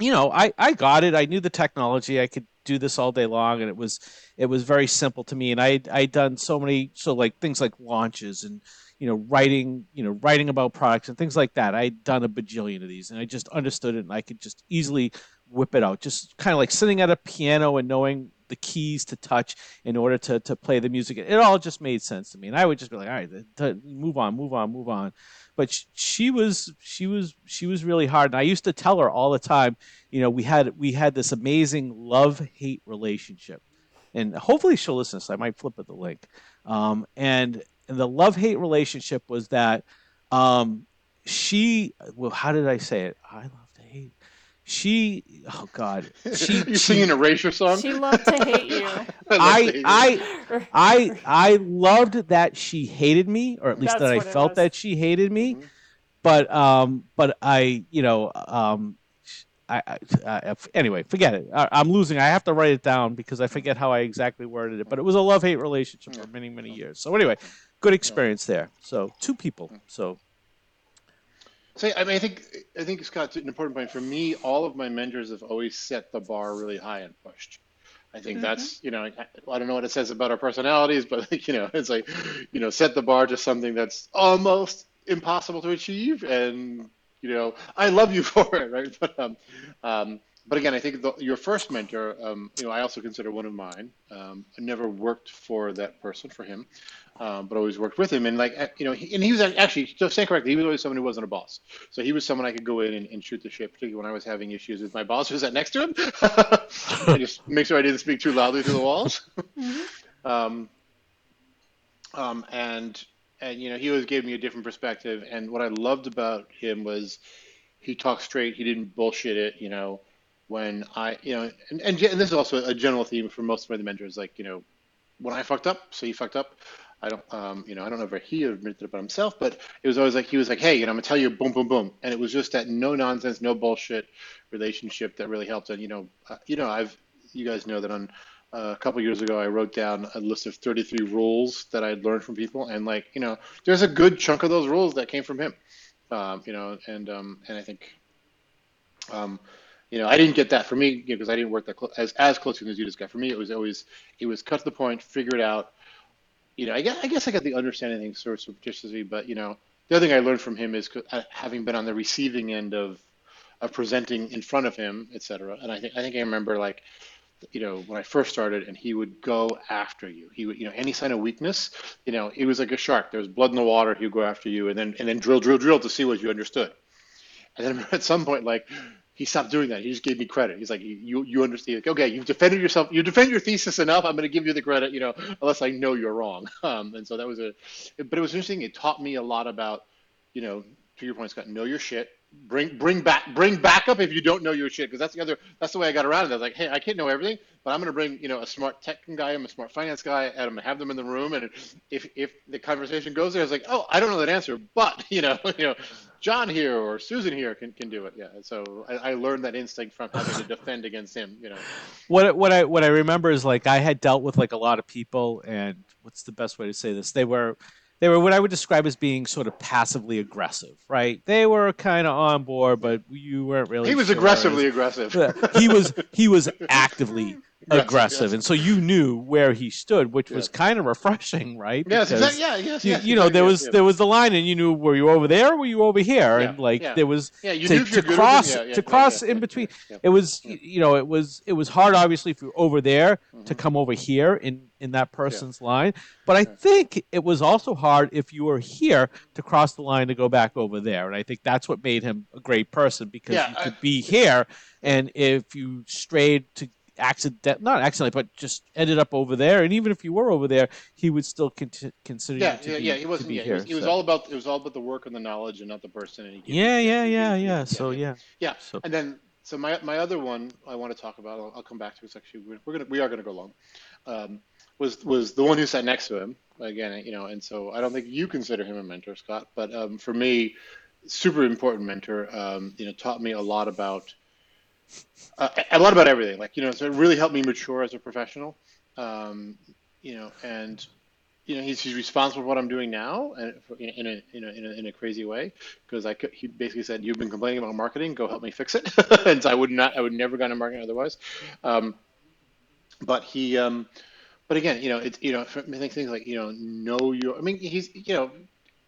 you know, I, I got it. I knew the technology. I could do this all day long and it was it was very simple to me and I I done so many so like things like launches and you know writing you know writing about products and things like that I'd done a bajillion of these and I just understood it and I could just easily whip it out just kind of like sitting at a piano and knowing the keys to touch in order to to play the music. It all just made sense to me, and I would just be like, all right, move on, move on, move on. But she was she was she was really hard, and I used to tell her all the time, you know, we had we had this amazing love hate relationship, and hopefully she'll listen. So I might flip it the link, um, and and the love hate relationship was that um, she well, how did I say it? I love she oh god she <laughs> you singing a Erasure song she loved to hate you <laughs> I I I I loved that she hated me or at least That's that I felt that she hated me mm-hmm. but um but I you know um I, I, I, anyway, forget it. I, am losing. I have to write it down because I forget how I exactly worded it. But it was a love hate relationship for many many years. So anyway, good experience there. So two people. So so I mean, I think I think Scott's an important point. For me, all of my mentors have always set the bar really high and pushed. I think mm-hmm. that's you know I, I, don't know what it says about our personalities, but like, you know it's like you know set the bar to something that's almost impossible to achieve, and you know I love you <laughs> for it, right? But um, um, but again, I think the, your first mentor, um, you know, I also consider one of mine. Um, I never worked for that person, for him, um, but always worked with him. And like, you know, he, and he was actually, to say correctly, he was always someone who wasn't a boss. So he was someone I could go in and, and shoot the shit, particularly when I was having issues with my boss who sat next to him. <laughs> I just make sure I didn't speak too loudly through the walls. mm-hmm. <laughs> um, um, and and you know, he always gave me a different perspective. And what I loved about him was he talked straight. He didn't bullshit it. You know, when I, you know, and, and, and this is also a general theme for most of my mentors, like you know, when I fucked up, so you fucked up. I don't, um, you know, I don't know if he admitted it about himself, but it was always like he was like, "Hey, you know, I'm gonna tell you, boom, boom, boom," and it was just that no nonsense, no bullshit relationship that really helped. And you know, uh, you know, I've, you guys know that on uh, a couple years ago, I wrote down a list of 33 rules that I'd learned from people, and like, you know, there's a good chunk of those rules that came from him, um, you know, and um, and I think, um, you know, I didn't get that for me because you know, I didn't work that clo- as as closely as you just got. For me, it was always it was cut to the point, figure it out you know, I guess, I guess I got the understanding things sort of just but you know, the other thing I learned from him is uh, having been on the receiving end of of presenting in front of him, etc. And I think I think I remember like, you know, when I first started, and he would go after you. He would, you know, any sign of weakness, you know, he was like a shark. There was blood in the water. He would go after you, and then and then drill, drill, drill to see what you understood. And then <laughs> at some point, like he stopped doing that. He just gave me credit. He's like, you you understand? Like, okay, you've defended yourself. You defend your thesis enough. I'm going to give you the credit. You know, unless I know you're wrong. <laughs> Um, and so that was a, but it was interesting. It taught me a lot about, you know, to your point, Scott, know your shit. bring bring back bring backup if you don't know your shit because that's the other that's the way I got around it. I was like, hey, I can't know everything, but I'm gonna bring you know a smart tech guy, I'm a smart finance guy, and I'm gonna have them in the room. And if if the conversation goes there, it's like, oh, I don't know that answer, but <laughs> you know, you know, John here or Susan here can, can do it. Yeah. So I, I learned that instinct from having to defend against him. You know. What what I what I remember is like I had dealt with like a lot of people, and what's the best way to say this? They were they were what I would describe as being sort of passively aggressive, right? They were kind of on board, but you weren't really. He was sure. aggressively aggressive. he was he was actively Aggressive, yes. and so you knew where he stood, which was kind of refreshing, right? Yes, exactly. Yeah, yes, You, yes. you know, there was yes. there was the line, and you knew were you over there, or were you over here, and like yeah. there was Yeah, you to, to you're good with him, cross yeah, yeah, to cross yeah, in between. yeah, It was Yeah. you know it was it was hard obviously if you're over there to Mhm. come over here in in that person's line, but I Yeah. think it was also hard if you were here to cross the line to go back over there, and I think that's what made him a great person because Yeah, you I- could be here, and if you strayed to accident not accidentally but just ended up over there and even if you were over there he would still con- consider Yeah, you to yeah, be, yeah. He wasn't. Yeah, he here, was, he was so. all about. It was all about the work and the knowledge, and not the person. And he gave- yeah yeah yeah yeah so yeah Yeah, so and then so my my other one I want to talk about. I'll, I'll come back to. It's actually we're, we're gonna we are gonna go long. Um, was was the one who sat next to him again? You know, and so I don't think you consider him a mentor, Scott. But um, for me, super important mentor. Um, you know, taught me a lot about uh, a lot about everything. Like you know, so it really helped me mature as a professional. Um, you know, and you know he's, he's responsible for what I'm doing now, and for- in, in a in a in a, in a crazy way because I could, he basically said you've been complaining about marketing, go help me fix it, <laughs> and so I would not I would never gone to marketing otherwise. Um, but he, um, but again, you know, it's you know, things like you know, know your. I mean, he's you know,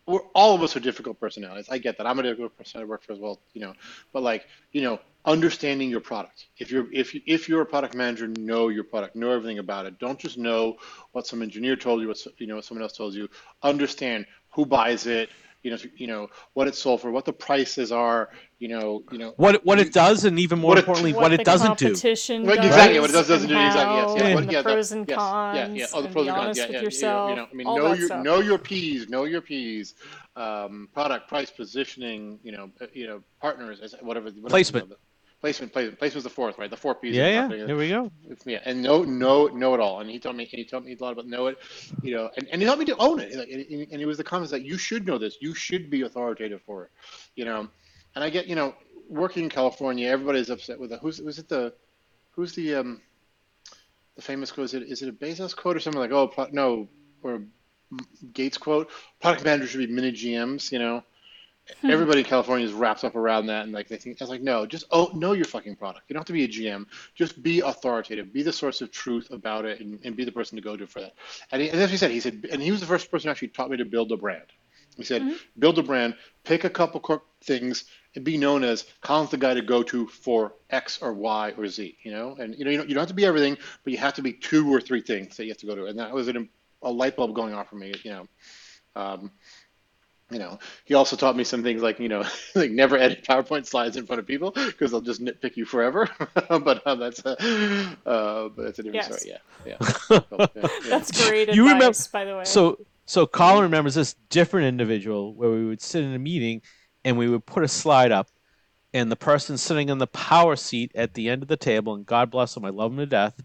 we're all of us are difficult personalities. I get that. I'm a difficult person. I work for as well, you know. But like, you know, understanding your product. If you're if you, if you're a product manager, know your product, know everything about it. Don't just know what some engineer told you, what you know, what someone else told you. Understand who buys it. You know, you know what it's sold for, what the prices are. You know, you know. what what it does and even more What it- importantly what, what, it doesn't do Right, does exactly, what it does, doesn't do, exactly, yes, how, yes, Yeah. what- and yeah, the pros and yes, cons, yeah, yeah, all the pros be and cons, honest yeah, with yeah, you know, yourself, you know, I mean, know your stuff. know your P's, know your P's, um, product, price, positioning, you know, uh, you know, partners, whatever, whatever Placement. you know, the- placement, placement, placement's the fourth, right? The four P's. yeah yeah there we go Yeah, and know know know it all. And he told me he told me a lot about know it, you know, and, and he helped me to own it. And, and it was the comments that you should know this. You should be authoritative for it, you know. And I get you know working in California, everybody's upset with the who's was it the who's the um the famous quote is it is it a Bezos quote or something like oh no or Gates quote product managers should be mini GMs, you know. Everybody in California is wrapped up around that, and like they think, I was like, no, just oh, know your fucking product. You don't have to be a GM. Just be authoritative. Be the source of truth about it, and, and be the person to go to for that. And, he, and as he said, he said, and he was the first person who actually taught me to build a brand. He said, build a brand, pick a couple core things, and be known as Colin's the guy to go to for X or Y or Z. You know, and you know, you don't, you don't have to be everything, but you have to be two or three things that you have to go to. And that was an, a light bulb going off for me. You know. Um, you know, he also taught me some things like, you know, <laughs> like never edit PowerPoint slides in front of people because they'll just nitpick you forever. <laughs> but uh, that's a, uh, but that's a different Yes. story. Yeah, yeah. <laughs> yeah, yeah. That's great You advice, remember- by the way. So so Colin remembers this different individual where we would sit in a meeting and we would put a slide up and the person sitting in the power seat at the end of the table, and God bless him, I love him to death.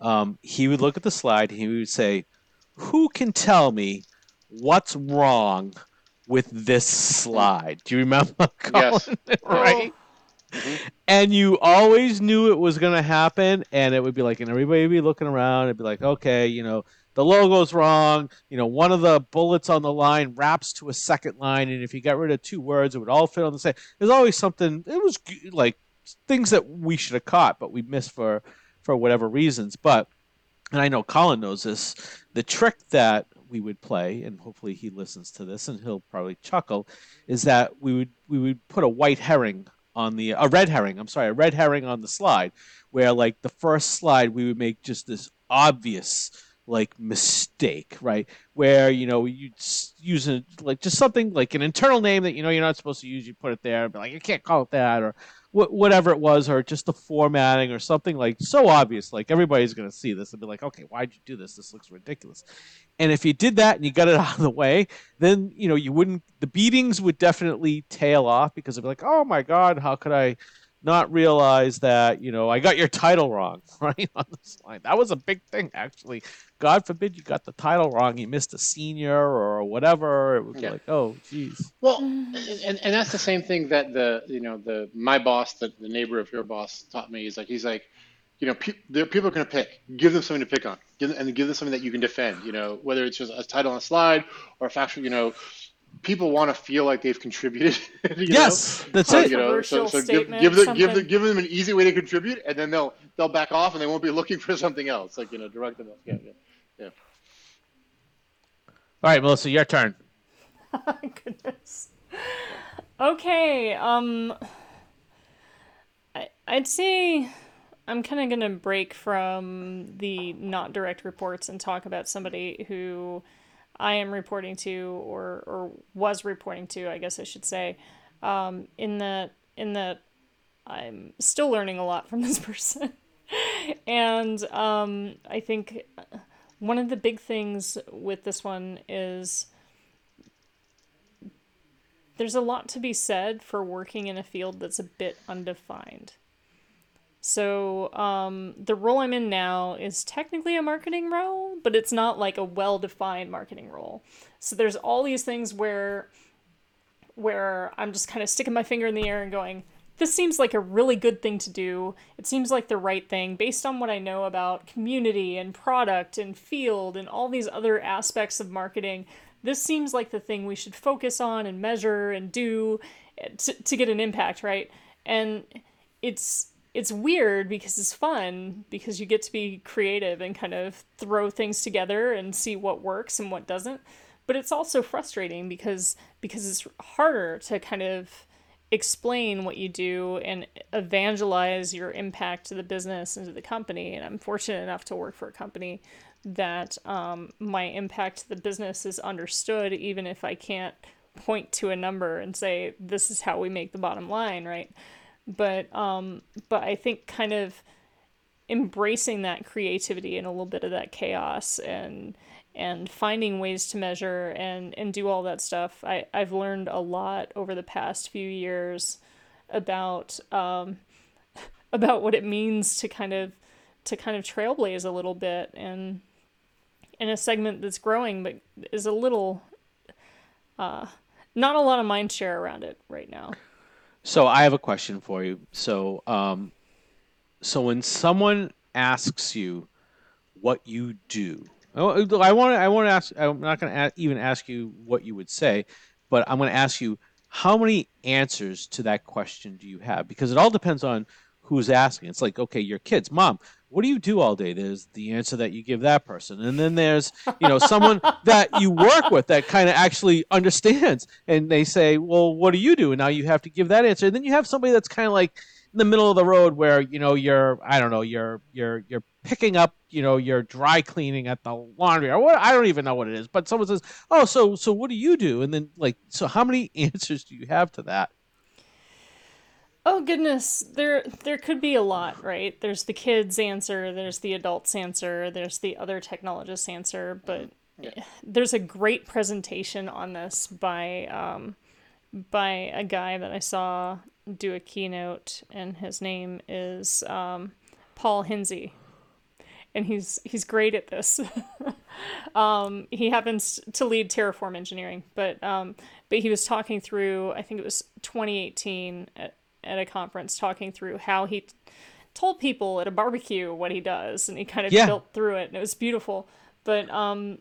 Um, he would look at the slide and he would say, Who can tell me what's wrong with this slide? Do you remember <laughs> Colin? Yes. <laughs> right? Mhm. And you always knew it was going to happen, and it would be like, and everybody would be looking around. It'd be like, okay, you know, the logo's wrong. You know, one of the bullets on the line wraps to a second line, and if you got rid of two words, it would all fit on the same. There's always something. It was like things that we should have caught, but we missed for for whatever reasons. But and I know Colin knows this. The trick that we would play, and hopefully he listens to this, and he'll probably chuckle, is that we would we would put a white herring on the a red herring. I'm sorry, a red herring on the slide, where like the first slide we would make just this obvious like mistake, right? Where you know you use a, like just something like an internal name that you know you're not supposed to use. You put it there, be like you can't call it that, or wh- whatever it was, or just the formatting or something like so obvious, like everybody's going to see this and be like, okay, why'd you do this? This looks ridiculous. And if you did that and you got it <laughs> out of the way, then you know you wouldn't. The beatings would definitely tail off because it'd be like, oh my god, how could I? Not realize that you know I got your title wrong <laughs> right on the slide. That was a big thing actually. God forbid you got the title wrong, you missed a senior or whatever. It was yeah. like, oh, geez. Well, and, and that's the same thing that the you know the my boss, the, the neighbor of your boss, taught me. He's like he's like, you know, pe- people are going to pick. Give them something to pick on, give them, and give them something that you can defend. You know, whether it's just a title on a slide or a factual, you know, people want to feel like they've contributed. <laughs> yes, know? that's it. You know, so, so give, give, them, give, them, give them an easy way to contribute, and then they'll they'll back off, and they won't be <laughs> looking for something else. Like you know, direct them. Yeah, yeah, yeah. All right, Melissa, your turn. <laughs> Goodness. Okay. Um, I I'd say. I'm kind of going to break from the not direct reports and talk about somebody who I am reporting to or or was reporting to, I guess I should say, um, in that in that I'm still learning a lot from this <laughs> person, and um, I think one of the big things with this one is there's a lot to be said for working in a field that's a bit undefined. So um, the role I'm in now is technically a marketing role, but it's not like a well-defined marketing role. So there's all these things where where I'm just kind of sticking my finger in the air and going, this seems like a really good thing to do. It seems like the right thing based on what I know about community and product and field and all these other aspects of marketing. This seems like the thing we should focus on and measure and do to, to get an impact, right? And it's it's weird because it's fun because you get to be creative and kind of throw things together and see what works and what doesn't. But it's also frustrating because because it's harder to kind of explain what you do and evangelize your impact to the business and to the company. And i'm fortunate enough to work for a company that um, my impact to the business is understood even if i can't point to a number and say this is how we make the bottom line right but um but I think kind of embracing that creativity and a little bit of that chaos and and finding ways to measure and and do all that stuff. I I've learned a lot over the past few years about um <laughs> about what it means to kind of to kind of trailblaze a little bit and in a segment that's growing but is a little uh not a lot of mind share around it right now. So I have a question for you. So, um, so when someone asks you what you do, I want to. I want to ask. I'm not going to even ask you what you would say, but I'm going to ask you how many answers to that question do you have? Because it all depends on who's asking. It's like, okay, your kids, mom, what do you do all day? There's the answer that you give that person. And then there's, you know, someone <laughs> that you work with that kind of actually understands. And they say, well, what do you do? And now you have to give that answer. And then you have somebody that's kind of like in the middle of the road where, you know, you're, I don't know, you're, you're, you're picking up, you know, your dry cleaning at the laundry or what, I don't even know what it is. But someone says, oh, so, so what do you do? And then like, so how many <laughs> answers do you have to that? Oh goodness, there there could be a lot, right? There's the kids answer, there's the adults answer, there's the other technologists answer, but yeah. there's a great presentation on this by um, by a guy that I saw do a keynote, and his name is um, Paul Hinze, and he's he's great at this. <laughs> um, he happens to lead Terraform engineering, but um, but he was talking through I think it was 2018 at at a conference talking through how he t- told people at a barbecue what he does and he kind of yeah. built through it and it was beautiful. But um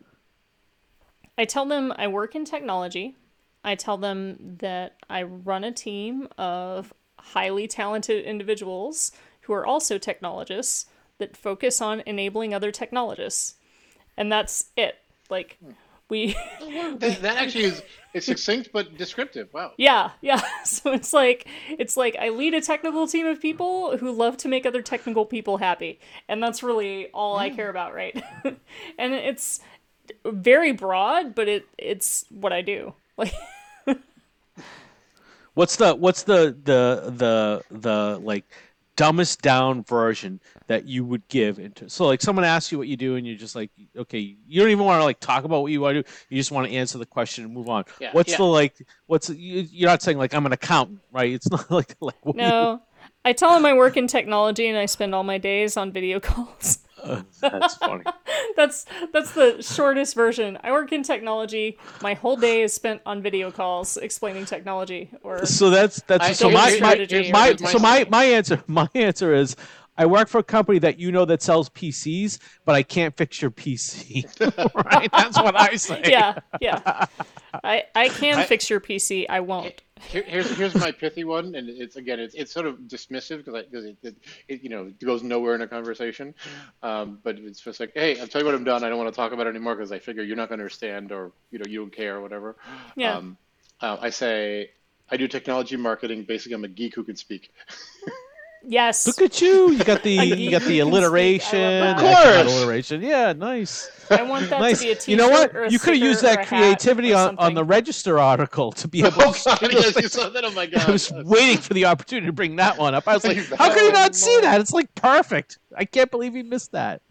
i tell them i work in technology. I tell them that i run a team of highly talented individuals who are also technologists that focus on enabling other technologists. And that's it. Like we <laughs> that, that, actually is it's <laughs> succinct but descriptive wow. Yeah yeah <laughs> so it's like it's like i lead a technical team of people who love to make other technical people happy and that's really all mm. i care about right? And it's very broad but it it's what i do. Like What's the what's the the the the like dumbest down version that you would give into so like someone asks you what you do and you're just like okay you don't even want to like talk about what you want to do. You just want to answer the question and move on. Yeah, what's yeah. the like what's you, you're not saying like i'm an accountant right? It's <laughs> not like like what do you- No, I tell him I work in technology and I spend all my days on video <laughs> calls. That's funny <laughs> that's that's the shortest version. I work in technology. My whole day is spent on video calls explaining technology. Or so that's that's I- so my my, my Here's my so my my answer <laughs> my answer is I work for a company that you know that sells PCs, but I can't fix your PC. <laughs> right? That's what I say. yeah, yeah. I I can I- fix your PC. I won't. Here, here's here's my pithy one, and it's again it's it's sort of dismissive because because it, it, it you know it goes nowhere in a conversation, um, but it's just like hey, I'll tell you what I'm done. I don't want to talk about it anymore because I figure you're not going to understand or you know you don't care or whatever. Yeah. Um, uh, I say I do technology marketing. Basically, I'm a geek who can speak. <laughs> Yes. Look at you! You got the <laughs> you got the can speak. I love alliteration. Of Excellent course. alliteration. Yeah, nice. I want that nice. to be a t-shirt you know what? or a You could have used that creativity on, on the register article to be <laughs> oh, able Oh to. God, <laughs> yes, you saw that. Oh my God. I was waiting for the opportunity to bring that one up. I was like, how could he oh, bet. not see that? It's like perfect. I can't believe he missed that.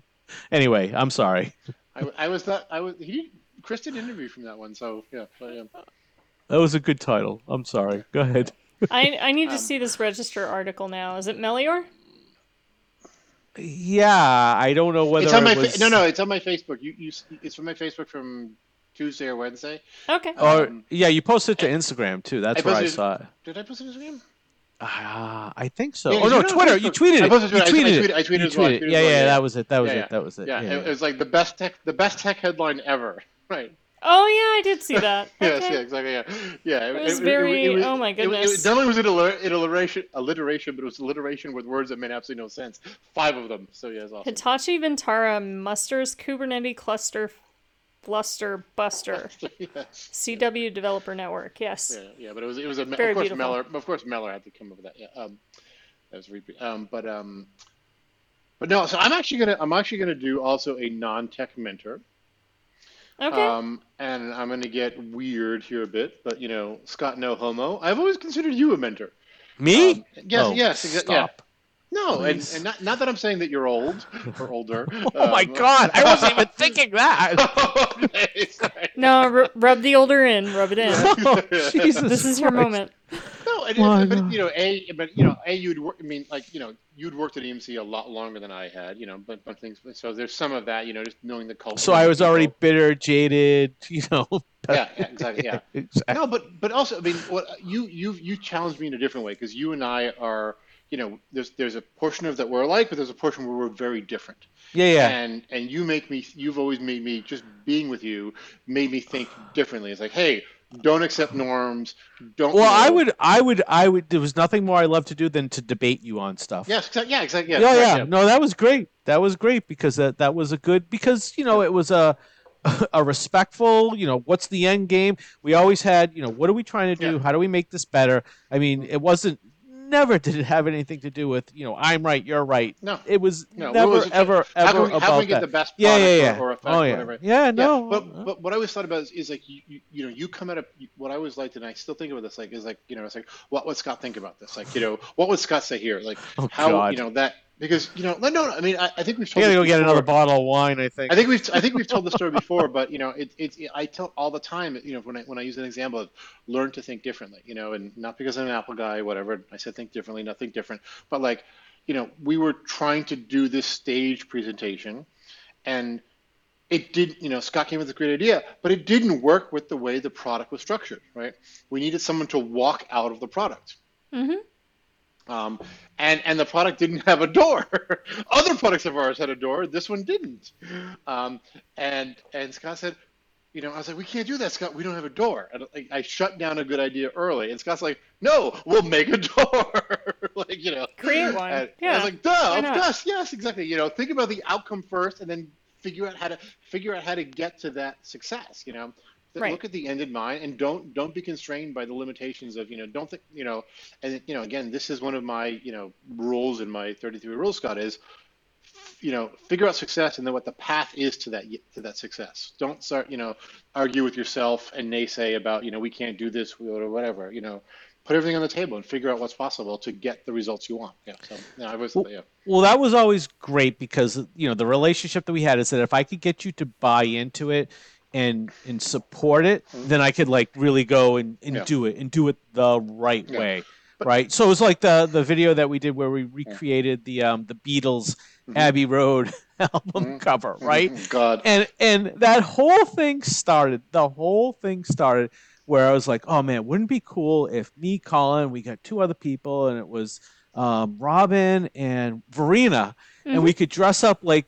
Anyway, I'm sorry. I, I was that. I was. He did. Chris did interview from that one, so yeah. But, yeah. That was a good title. I'm sorry. Go ahead. I I need to Um, see this register article now. Is it Melior? Yeah, I don't know whether It's on my it was. fa- no no. It's on my Facebook. You you. It's from my Facebook from Tuesday or Wednesday. Okay. Or Um, yeah, you posted it to Instagram too. That's I where I saw it. Did I post it on Instagram? Ah, I think so. Yeah, oh no, did it Twitter. You Facebook. tweeted I it. posted You it. I- I tweeted it. tweeted- I tweeted You as well. I tweeted it. Yeah, yeah, yeah. that was it. That was Yeah, it. That was it. Yeah, Yeah, it, it was like the best tech the best tech headline ever. <laughs> Right. Oh yeah, I did see <laughs> that. Yes, Okay. yeah, exactly. Yeah, yeah. It was very- oh my It, it, goodness. not only was it it alliteration, alliteration, but it was alliteration with words that made absolutely no sense. Five of them. So yeah, it's awesome. Hitachi Vantara musters Kubernetes cluster fluster buster. <laughs> yes. CW Developer Network. Yes. Yeah, yeah, but it was it was a Very of course beautiful. Meller of course Meller had to come up with that. Yeah, um, that was repeat. Um, but um, but no. So I'm actually gonna I'm actually gonna do also a non-tech mentor. Okay. Um, and I'm gonna get weird here a bit, but you know, Scott no homo. I've always considered you a mentor. Me? Um, yes, Oh, yes, exa- yeah. Stop. No, and, Please. and not, not that I'm saying that you're old or older. <laughs> Oh my Um, God! I wasn't even <laughs> thinking that. <laughs> okay, no, r- rub the older in. Rub it in. Oh, Jesus This is your moment. No, and, Why but not? you know, a, but you know, a, you'd work. I mean, like you know, you'd worked at EMC a lot longer than I had. You know, but, but things. So there's some of that. You know, just knowing the culture. So I of was people. already bitter, jaded. <laughs> You know. Yeah, yeah, exactly. Yeah. <laughs> Exactly. No, but but also, I mean, what you you you challenged me in a different way because you and I are, you know, there's there's a portion of that we're alike, but there's a portion where we're very different. Yeah, yeah. And and you make me, you've always made me just being with you made me think differently. It's like, hey, don't accept norms. Don't. Well, you I would, I would, I would. There was nothing more I love to do than to debate you on stuff. Yes, exactly. Yeah, exactly. Yeah, yeah, right, yeah. No, that was great. That was great because that that was a good because you know it was a <laughs> a respectful. You know, what's the end game? We always had. You know, what are we trying to do? Yeah. How do we make this better? I mean, it wasn't. Never did it have anything to do with you know I'm right, you're right. No. It was No, never, what was it? ever, How ever can we, about how can we get that. the best yeah, product yeah, yeah. or, or effect, oh yeah. whatever? Yeah, no. but but what I always thought about is, is like you, you you know you come at a what I always liked and I still think about this like is like you know it's like what would Scott think about this like you know what would Scott say here like Oh, how God. you know that because you know no no I mean I, I think we've I told gotta go get before. another bottle of wine. I think. I think we've I think we've told the story before, <laughs> but you know, it, it's I tell all the time, you know, when I when I use an example of learn to think differently, you know, and not because I'm an Apple guy, whatever. I said think differently, not think different, but like, you know, we were trying to do this stage presentation, and it did, you know, Scott came with a great idea, but it didn't work with the way the product was structured, right? We needed someone to walk out of the product. Mm-hmm. Um, and and the product didn't have a door. <laughs> Other products of ours had a door. This one didn't. Um, and and Scott said, you know, I was like, we can't do that, Scott. We don't have a door. And I, I shut down a good idea early. And Scott's like, no, we'll make a door. <laughs> like you know, Create one. And I was like, duh, of course, yes, exactly. You know, think about the outcome first, and then figure out how to figure out how to get to that success. You know. Th- Right. Look at the end in mind, and don't don't be constrained by the limitations of you know. Don't think you know, and you know again, this is one of my you know rules in my 33 rules. Scott is you know, figure out success and then what the path is to that to that success. Don't start, you know, argue with yourself and naysay about, you know, we can't do this or whatever. You know, put everything on the table and figure out what's possible to get the results you want. Yeah. So yeah, I was well, yeah. Well, that was always great because you know the relationship that we had is that if I could get you to buy into it and and support it, mm-hmm. then I could like really go and, and yeah. do it and do it the right yeah. way. But, right. So it was like the the video that we did where we recreated the um the Beatles mm-hmm. Abbey Road <laughs> album mm-hmm. cover, right? Mm-hmm. God. And and that whole thing started. The whole thing started where I was like, oh man, wouldn't it be cool if me, Colin, we got two other people, and it was um, Robin and Verena, mm-hmm. and we could dress up like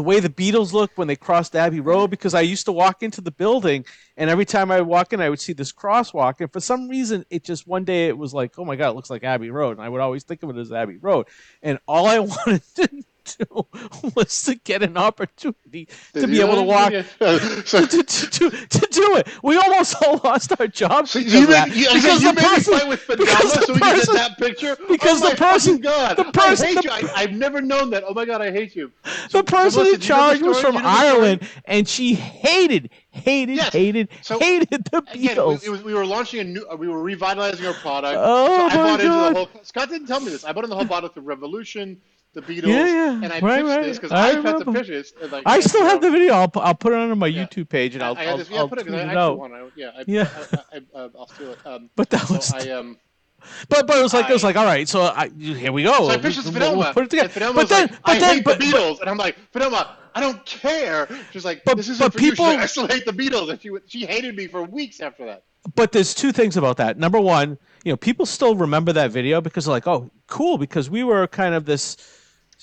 the way the Beatles looked when they crossed Abbey Road because I used to walk into the building and every time I walk in I would see this crosswalk and for some reason it just one day it was like oh my god it looks like Abbey Road and I would always think of it as Abbey Road. And all I <laughs> wanted to do <laughs> was to get an opportunity to be able to walk <laughs> to, to, to, to, do it. We almost all lost our jobs so you make, you, because the person, with Fidelma so get that picture. Because oh the person, God, the person, I hate you. I, have never known that. Oh my God, I hate you. So, the person in charge was from Ireland, and she hated hated, yes. hated, so, hated the Beatles. Again, we, was, we, were launching a new, uh, we were revitalizing our product. Oh so my I bought God. into the whole. Scott didn't tell me this. I bought in the whole product of Revolution, the Beatles, yeah, yeah. and I right, pitched right. this because I, I had to pitch it. Like, I still have the video. I'll, I'll put it on my yeah. YouTube page and I'll I, I this, yeah, I'll put it, I, it out. One. I, yeah, I, yeah. I, I, will steal it. Um, <laughs> but that so was. I, um, but but it was like it was like all right, so I, here we go. So I pitched this to Fidelma, we'll put it together. But then, like, but I then, hate but, the Beatles, but, and I'm like, Fidelma, I don't care. She's like, but, this isn't but people, you. She's like, I still hate the Beatles, and she she hated me for weeks after that. But there's two things about that. Number one, you know, people still remember that video because they're like, oh, cool, because we were kind of this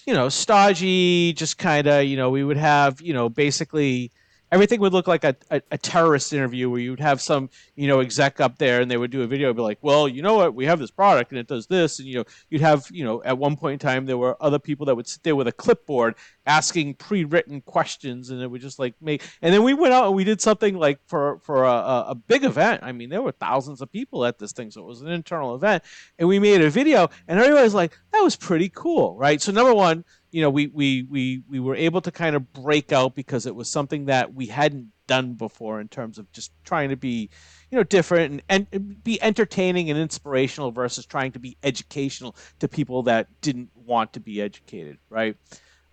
you know, stodgy, just kind of, you know, we would have, you know, basically everything would look like a, a, a, terrorist interview where you would have some, you know, exec up there and they would do a video and be like, well, you know what, we have this product and it does this. And, you know, you'd have, you know, at one point in time, there were other people that would sit there with a clipboard asking pre-written questions and it would just like make and then we went out and we did something like for for a, a big event. I mean there were thousands of people at this thing. So it was an internal event and we made a video and everybody's like that was pretty cool right? So number one you know we we we, we were able to kind of break out because it was something that we hadn't done before in terms of just trying to be you know different and, and be entertaining and inspirational versus trying to be educational to people that didn't want to be educated right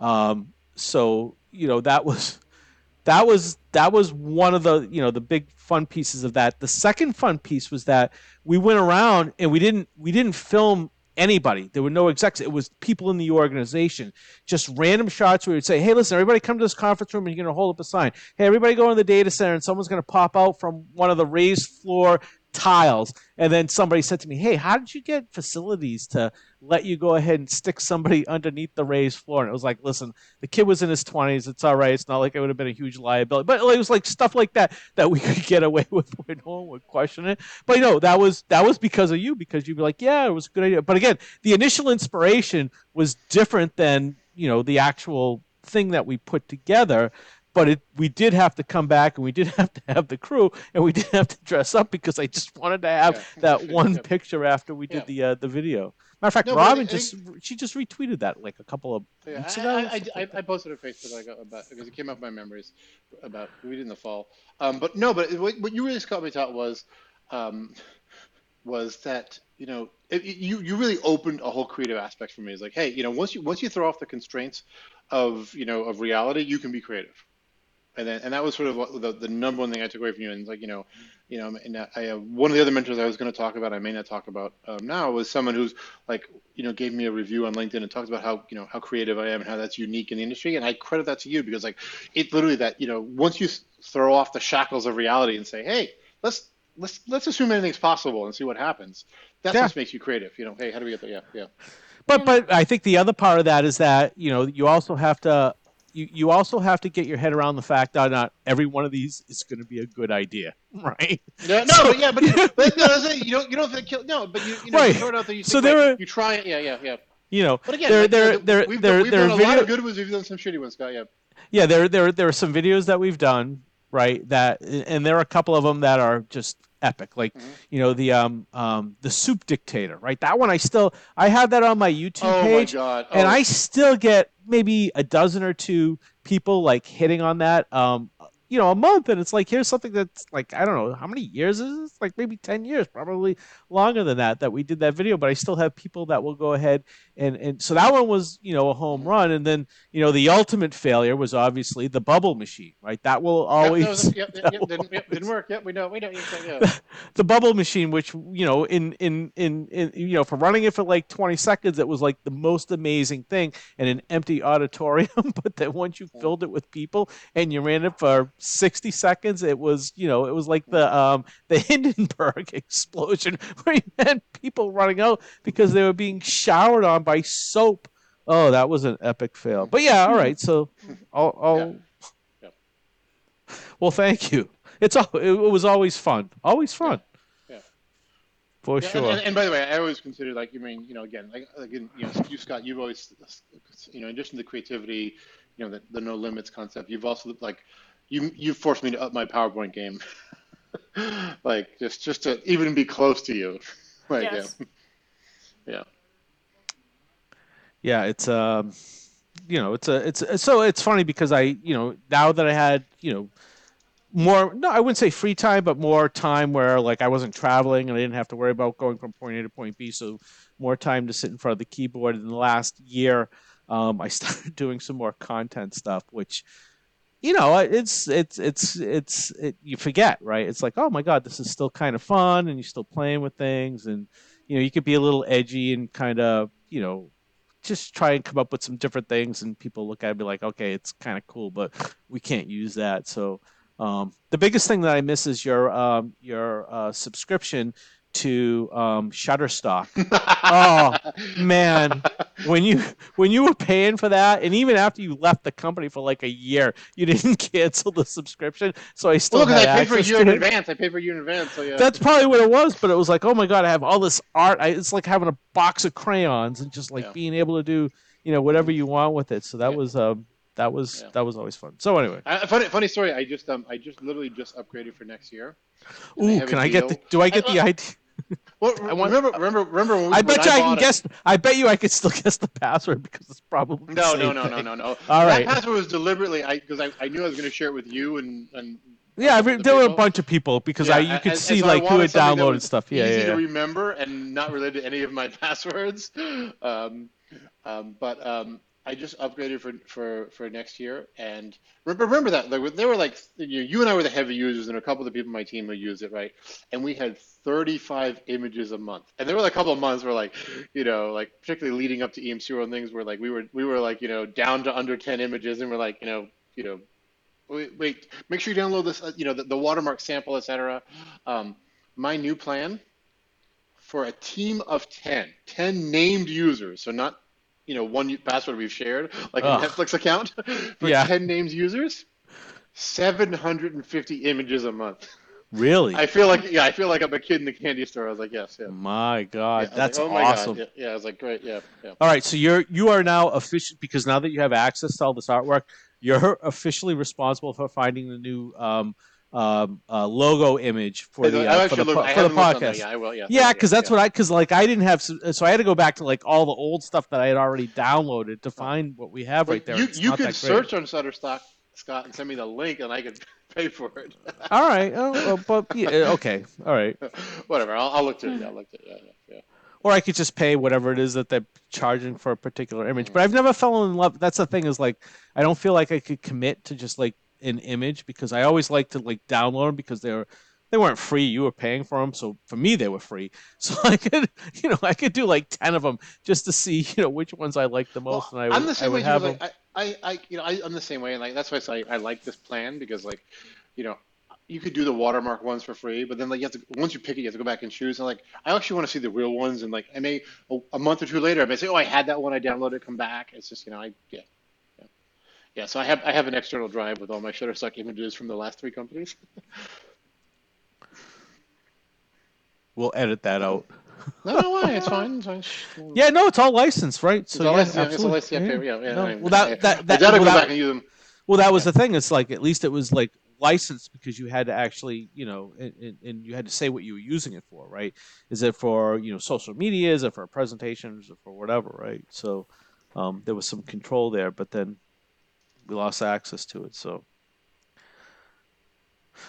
um, so you know that was that was that was one of the you know the big fun pieces of that. The second fun piece was that we went around and we didn't we didn't film anybody. There were no execs. It was people in the organization. Just random shots where we'd say, hey, listen, everybody come to this conference room and you're going to hold up a sign. Hey, everybody go in the data center and someone's going to pop out from one of the raised floor tiles. And then somebody said to me, Hey, how did you get facilities to let you go ahead and stick somebody <laughs> underneath the raised floor? And it was like, Listen, the kid was in his 20s. It's all right. It's not like it would have been a huge liability. But it was like stuff like that that we <laughs> could get away with where no one would question it. But you know, that was that was because of you, because you'd be like, Yeah, it was a good idea. But again, the initial inspiration was different than, you know, the actual thing that we put together but it, we did have to come back and we did <laughs> have to have the crew and we did have to dress up because I just wanted to have yeah. that <laughs> one yeah. picture after we did yeah. the uh, the video. Matter of fact, no, Robin I, just she just retweeted that like a couple of weeks ago. I, I, I, posted on Facebook like about because it came up my memories about we did in the fall. Um, but no, but what, what you really caught me out was um, was that you know it, you you really opened a whole creative aspect for me. It's like, hey, you know, once you once you throw off the constraints of you know of reality, you can be creative and then and that was sort of the, the number one thing I took away from you. And like you know, you know, and I uh, one of the other mentors I was going to talk about, I may not talk about um, now, was someone who's like you know gave me a review on LinkedIn and talked about how you know how creative I am and how that's unique in the industry. And I credit that to you because like it literally that you know once you throw off the shackles of reality and say, hey, let's let's let's assume anything's possible and see what happens. That's yeah. what makes you creative. You know, hey, how do we get there? Yeah, yeah. But but I think the other part of that is that you know you also have to you, you also have to get your head around the fact that not every one of these is going to be a good idea, <laughs> right? Yeah, no, so, but yeah, but, but no, you don't you don't have to kill no, but you you know right. you throw out there. You so there are, you try it, yeah, yeah, yeah. You know, but again, there, like, there, there, we've, there, we've there done a video... lot of good ones. We've done some shitty ones, Scott. Yeah. Yeah, there, there, there are some videos that we've done, right? That, and there are a couple of them that are just epic. Like, mm-hmm. you know, the um um the soup dictator, right? That one I still I have that on my YouTube oh page. My God. Oh. And I still get maybe a dozen or two people like hitting on that. Um you know a month and it's like here's something that's like i don't know how many years is this? Like maybe 10 years probably longer than that that we did that video but i still have people that will go ahead and and so that one was you know a home mm-hmm. run and then you know the ultimate failure was obviously the bubble machine right? That will always yep, yep, yep, didn't, yep, didn't work. Yep we know we know yeah. <laughs> the bubble machine which you know in, in in in you know for running it for like 20 seconds it was like the most amazing thing in an empty auditorium <laughs> but then once you filled it with people and you ran it for 60 seconds it was you know it was like the um <laughs> the hindenburg explosion <laughs> where you had people running out because they were being showered on by soap. Oh that was an epic fail. But yeah all right so <laughs> i'll, I'll Yeah. Yeah. well thank you. It's all it was always fun. Always fun. Yeah. for Yeah, sure. and, and, by the way, I always consider like you mean you know again like again you know you Scott you've always you know in addition to the creativity you know the, the no limits concept you've also like you you forced me to up my PowerPoint game. <laughs> Like just just to even be close to you. <laughs> Like Yes. yeah. Yeah. Yeah it's um you know it's a it's so it's funny because i you know now that i had you know more no i wouldn't say free time but more time where like i wasn't traveling and i didn't have to worry about going from point a to point b. So more time to sit in front of the keyboard. In the last year um, i <laughs> started doing some more content stuff which you know it's it's it's it's it, you forget right? It's like oh my god this is still kind of fun and you're still playing with things and you know you could be a little edgy and kind of you know just try and come up with some different things and people look at it and be like okay it's kind of cool but we can't use that. So um, the biggest thing that i miss is your um, your uh, subscription to um, shutterstock <laughs> oh man when you when you were paying for that and even after you left the company for like a year you didn't <laughs> cancel the subscription so i still well had I paid for a year in it. advance I paid for a year in advance so yeah That's probably what it was, but it was like, oh my god, I have all this art. I, it's like having a box of crayons and just like Yeah. being able to do, you know, whatever you want with it. So that Yeah. was um, that was Yeah. that was always fun. So anyway, I, funny funny story I just um I just literally just upgraded for next year ooh, a can I get the? Do I get I- the idea? Well I want- remember remember remember when we, I when bet you I can it- guess. I bet you I could still <laughs> guess the password because it's probably the No, same no, no, thing. no, no, no. <laughs> All that right. password was deliberately I because I, I knew I was going to share it with you and and Yeah, I other re- there were a bunch of people because I you could and- see and so like who wanted had downloaded stuff. Yeah, easy yeah, to remember and not related to any of my <laughs> passwords. Um, um, but um, I just upgraded for for for next year, and remember, that like, they were like you, you and I were the heavy users, and a couple of the people on my team who used it, right? And we had 35 images a month, and there were a couple of months where like you know like particularly leading up to EMC World things where like we were we were like you know down to under 10 images, and we're like you know you know wait, wait make sure you download this uh, you know the, the watermark sample, etc. Um, my new plan for a team of 10, 10 named users, so not you know one password we've shared like Ugh. a Netflix account <laughs> for Yeah. 10 named users, 750 images a month. Really? I feel like yeah, I feel like I'm a kid in the candy store. I was like, yes, yeah. my God, was that's like, oh awesome. God. Yeah, yeah, I was like, great, yeah, yeah. All right, so you're you are now official because now that you have access to all this artwork, you're officially responsible for finding the new um, um, uh, logo image for the uh, for the, actually looked- po- I for the haven't looked on that podcast. yet. I will, yeah. Yeah, because that's yeah. what I because like I didn't have so, I had to go back to like all the old stuff that I had already downloaded to find what we have right there. You It's you could search on Shutterstock, Scott, and send me the link, and I could <laughs> pay for it. All right, oh, well, but yeah, okay, all right. <laughs> Whatever, I'll, I'll look to it. I'll look to it. Yeah, yeah, yeah. Or I could just pay whatever it is that they're charging for a particular image. But I've never fell in love. That's the thing is like I don't feel like I could commit to just like an image because I always like to like download them because they're they weren't free. You were paying for them, so for me they were free. <laughs> So I could you know I could do like ten of them just to see you know which ones I like the most, Well, and I I'm would, the I same way. have. Like, I, I, I, you know, I, I'm the same way, and like that's why I say I like this plan because like, you know, you could do the watermark ones for free, but then like you have to once you pick it, you have to go back and choose. And like, I actually want to see the real ones, and like, I may a, a month or two later, I may say, oh, I had that one, I downloaded, it, come back. It's just you know, I yeah, yeah. So I have I have an external drive with all my Shutterstock images from the last three companies. <laughs> We'll edit that out. No, no, why? It's fine. It's fine. <laughs> Yeah, no, it's all licensed, right? So It's all yeah, licensed, yeah, it's all absolutely. licensed, yeah, yeah, yeah, No, I- well, that I- that I that, gotta well, go that- back and use them. Well, that was the thing. It's like at least it was like licensed because you had to actually, you know, and, and, and you had to say what you were using it for, right? Is it for you know social media? Is it for presentations or for whatever, right? So, um, there was some control there, but then we lost access to it. So,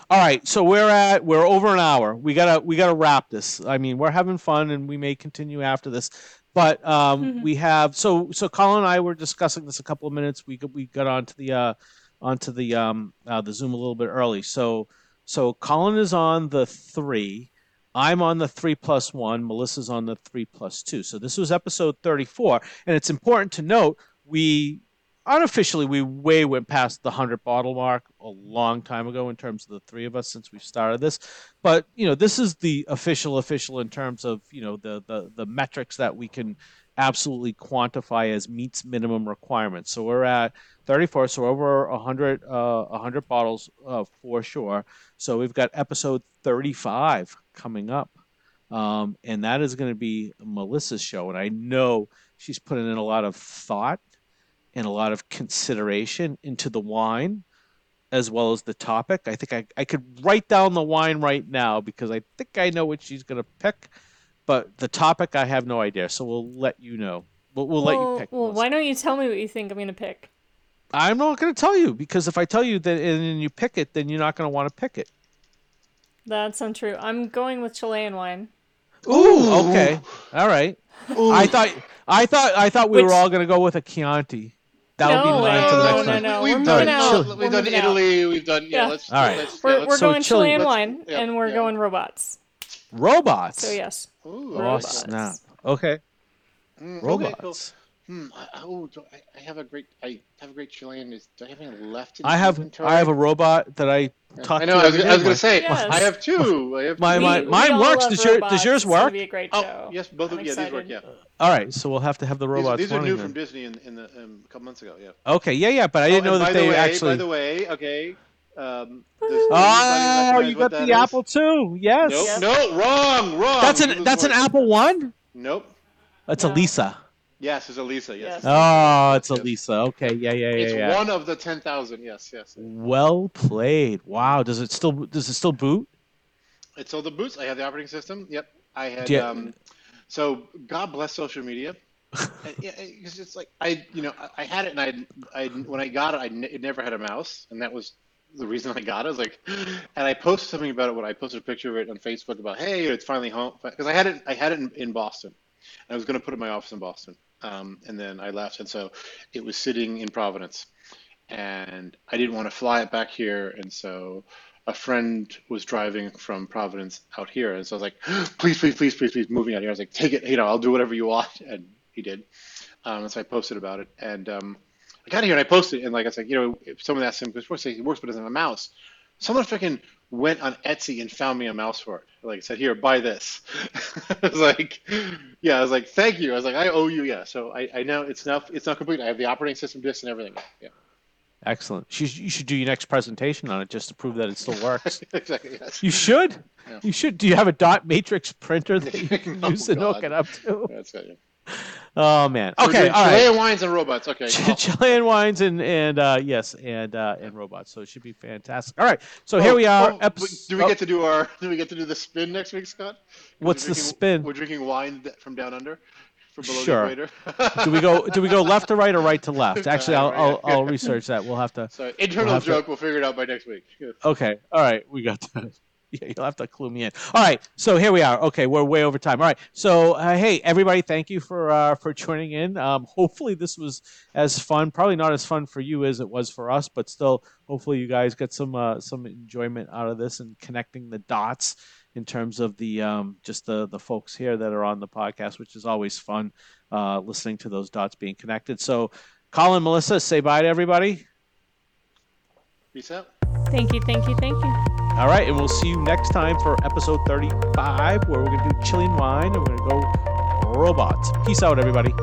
all right, so we're at we're over an hour. We gotta we gotta wrap this. I mean, we're having fun, and we may continue after this. But um, Mhm. we have so so Colin and I were discussing this a couple of minutes. We got- we got onto the uh, onto the um, uh, the Zoom a little bit early. So so Colin is on the three. I'm on the three plus one. Melissa's on the three plus two. So this was episode 34, and it's important to note we unofficially we way went past the hundred bottle mark a long time ago in terms of the three of us since we've started this. But you know this is the official official in terms of you know the the the metrics that we can absolutely quantify as meets minimum requirements. So we're at 34, so over 100 uh, 100 bottles uh, for sure. So we've got episode 35 coming up. Um, and that is going to be Melissa's show. And I know she's putting in a lot of thought and a lot of consideration into the wine as well as the topic. I think I, I could write down the wine right now because I think I know what she's going to pick. But the topic, I have no idea. So we'll let you know. We'll, we'll let you pick. well, why don't you tell me what you think I'm gonna pick? I'm not going to tell you because if I tell you that and then you pick it, then you're not going to want to pick it. That's untrue. I'm going with Chilean wine. Ooh, okay, all right. I thought, I thought, I thought we Which- were all going to go with a Chianti. That would No be way. mine for the No, next no, one. no. We, We're have done, out. Chile. We're we've done moving out. Italy. We've done yeah. Yeah. Let's, All right. let's, We're, yeah, we're So going Chile- Chilean wine, yeah, and we're yeah. going robots. Robots. So yes, Ooh, Oh Robots. snap! Okay, Mm, okay, robots. cool. Hmm. I, oh, do I, I have a great. I have a great Chilean. Is, do I have any left? In I have, inventory? I have a robot that I talk I to. know. I was, I was going to say. Yes. I have two. I have <laughs> My- my- We- mine we works. Does your- does yours It's gonna work? be a great Oh show. yes, both of I'm yeah, these work. Yeah. All right, so we'll have to have the robots. these are new then. from Disney in, in the um, a couple months ago. Yeah. Okay, yeah, yeah, but I didn't Oh, know that by they the way, actually. By the way, okay. Um, oh, you got the that is? Apple II. Yes. Nope. No, wrong, wrong. That's an that's an. Apple One. Nope. That's a Lisa. Yes, it's a Lisa. Yes. Yes. Oh, it's a Lisa. Okay, yeah, yeah, yeah, It's yeah. one of the ten thousand. Yes, yes. Well played. Wow. Does it still does it still boot? It still the boots. I have the operating system. Yep. I had. Do you- Um, so God bless social media. <laughs> Yeah, it's just like I, you know, I- I had it, and I, I when I got it, I n- it never had a mouse, and that was the reason I got it. I was like, <gasps> and I posted something about it when I posted a picture of it on Facebook about, hey, it's finally home, because I had it, I had it in, in Boston. I was going to put it in my office in Boston, um, and then I left, and so it was sitting in Providence, and I didn't want to fly it back here, and so a friend was driving from Providence out here, and so I was like, <gasps> please, please, please, please, please, move me out here. I was like, take it, you know, I'll do whatever you want, and he did. Um, and so I posted about it, and um, I got here and I posted, and like I said, you know, if someone asked him, because he works but doesn't have a mouse, someone freaking went on Etsy and found me a mouse for it. Like I said, here, buy this. <laughs> I was like, yeah, I was like, thank you. I was like, I owe you, yeah. So I, I know it's now it's not complete. I have the operating system disc and everything. Yeah, Excellent. You should, you should do your next presentation on it just to prove that it still works. <laughs> exactly. Yes. You should. Yeah. You should. Do you have a dot matrix printer that you <laughs> can Oh, use and hook God. it up to? That's it. Yeah. Oh man. Okay. doing All right. Chilean wines and robots. Okay. cool. <laughs> Chilean wines and and uh, yes and uh, and robots. So it should be fantastic. All right. So here Oh, we are. oh, episode- do we get to do our? <laughs> Do we get to do the spin next week, Scott? we're What's the spin? We're drinking wine from down under, from below Sure. the equator. <laughs> do we go? Do we go left to right or right to left? Actually, I'll I'll. I'll research that. We'll have to. So internal have to- joke. We'll figure it out by next week. Good. Okay. All right. We got that. <laughs> Yeah, you'll have to clue me in. All right. So here we are. Okay, we're way over time. All right. So uh, hey, everybody, thank you for uh, for joining in. Um, hopefully, this was as fun. Probably not as fun for you as it was for us, but still, hopefully, you guys get some uh, some enjoyment out of this and connecting the dots in terms of the um, just the the folks here that are on the podcast, which is always fun uh, listening to those dots being connected. So, Colin, Melissa, say bye to everybody. Peace out. Thank you, thank you, thank you. All right, and we'll see you next time for episode 35, where we're going to do Chilean wine and we're going to go robots. Peace out, everybody.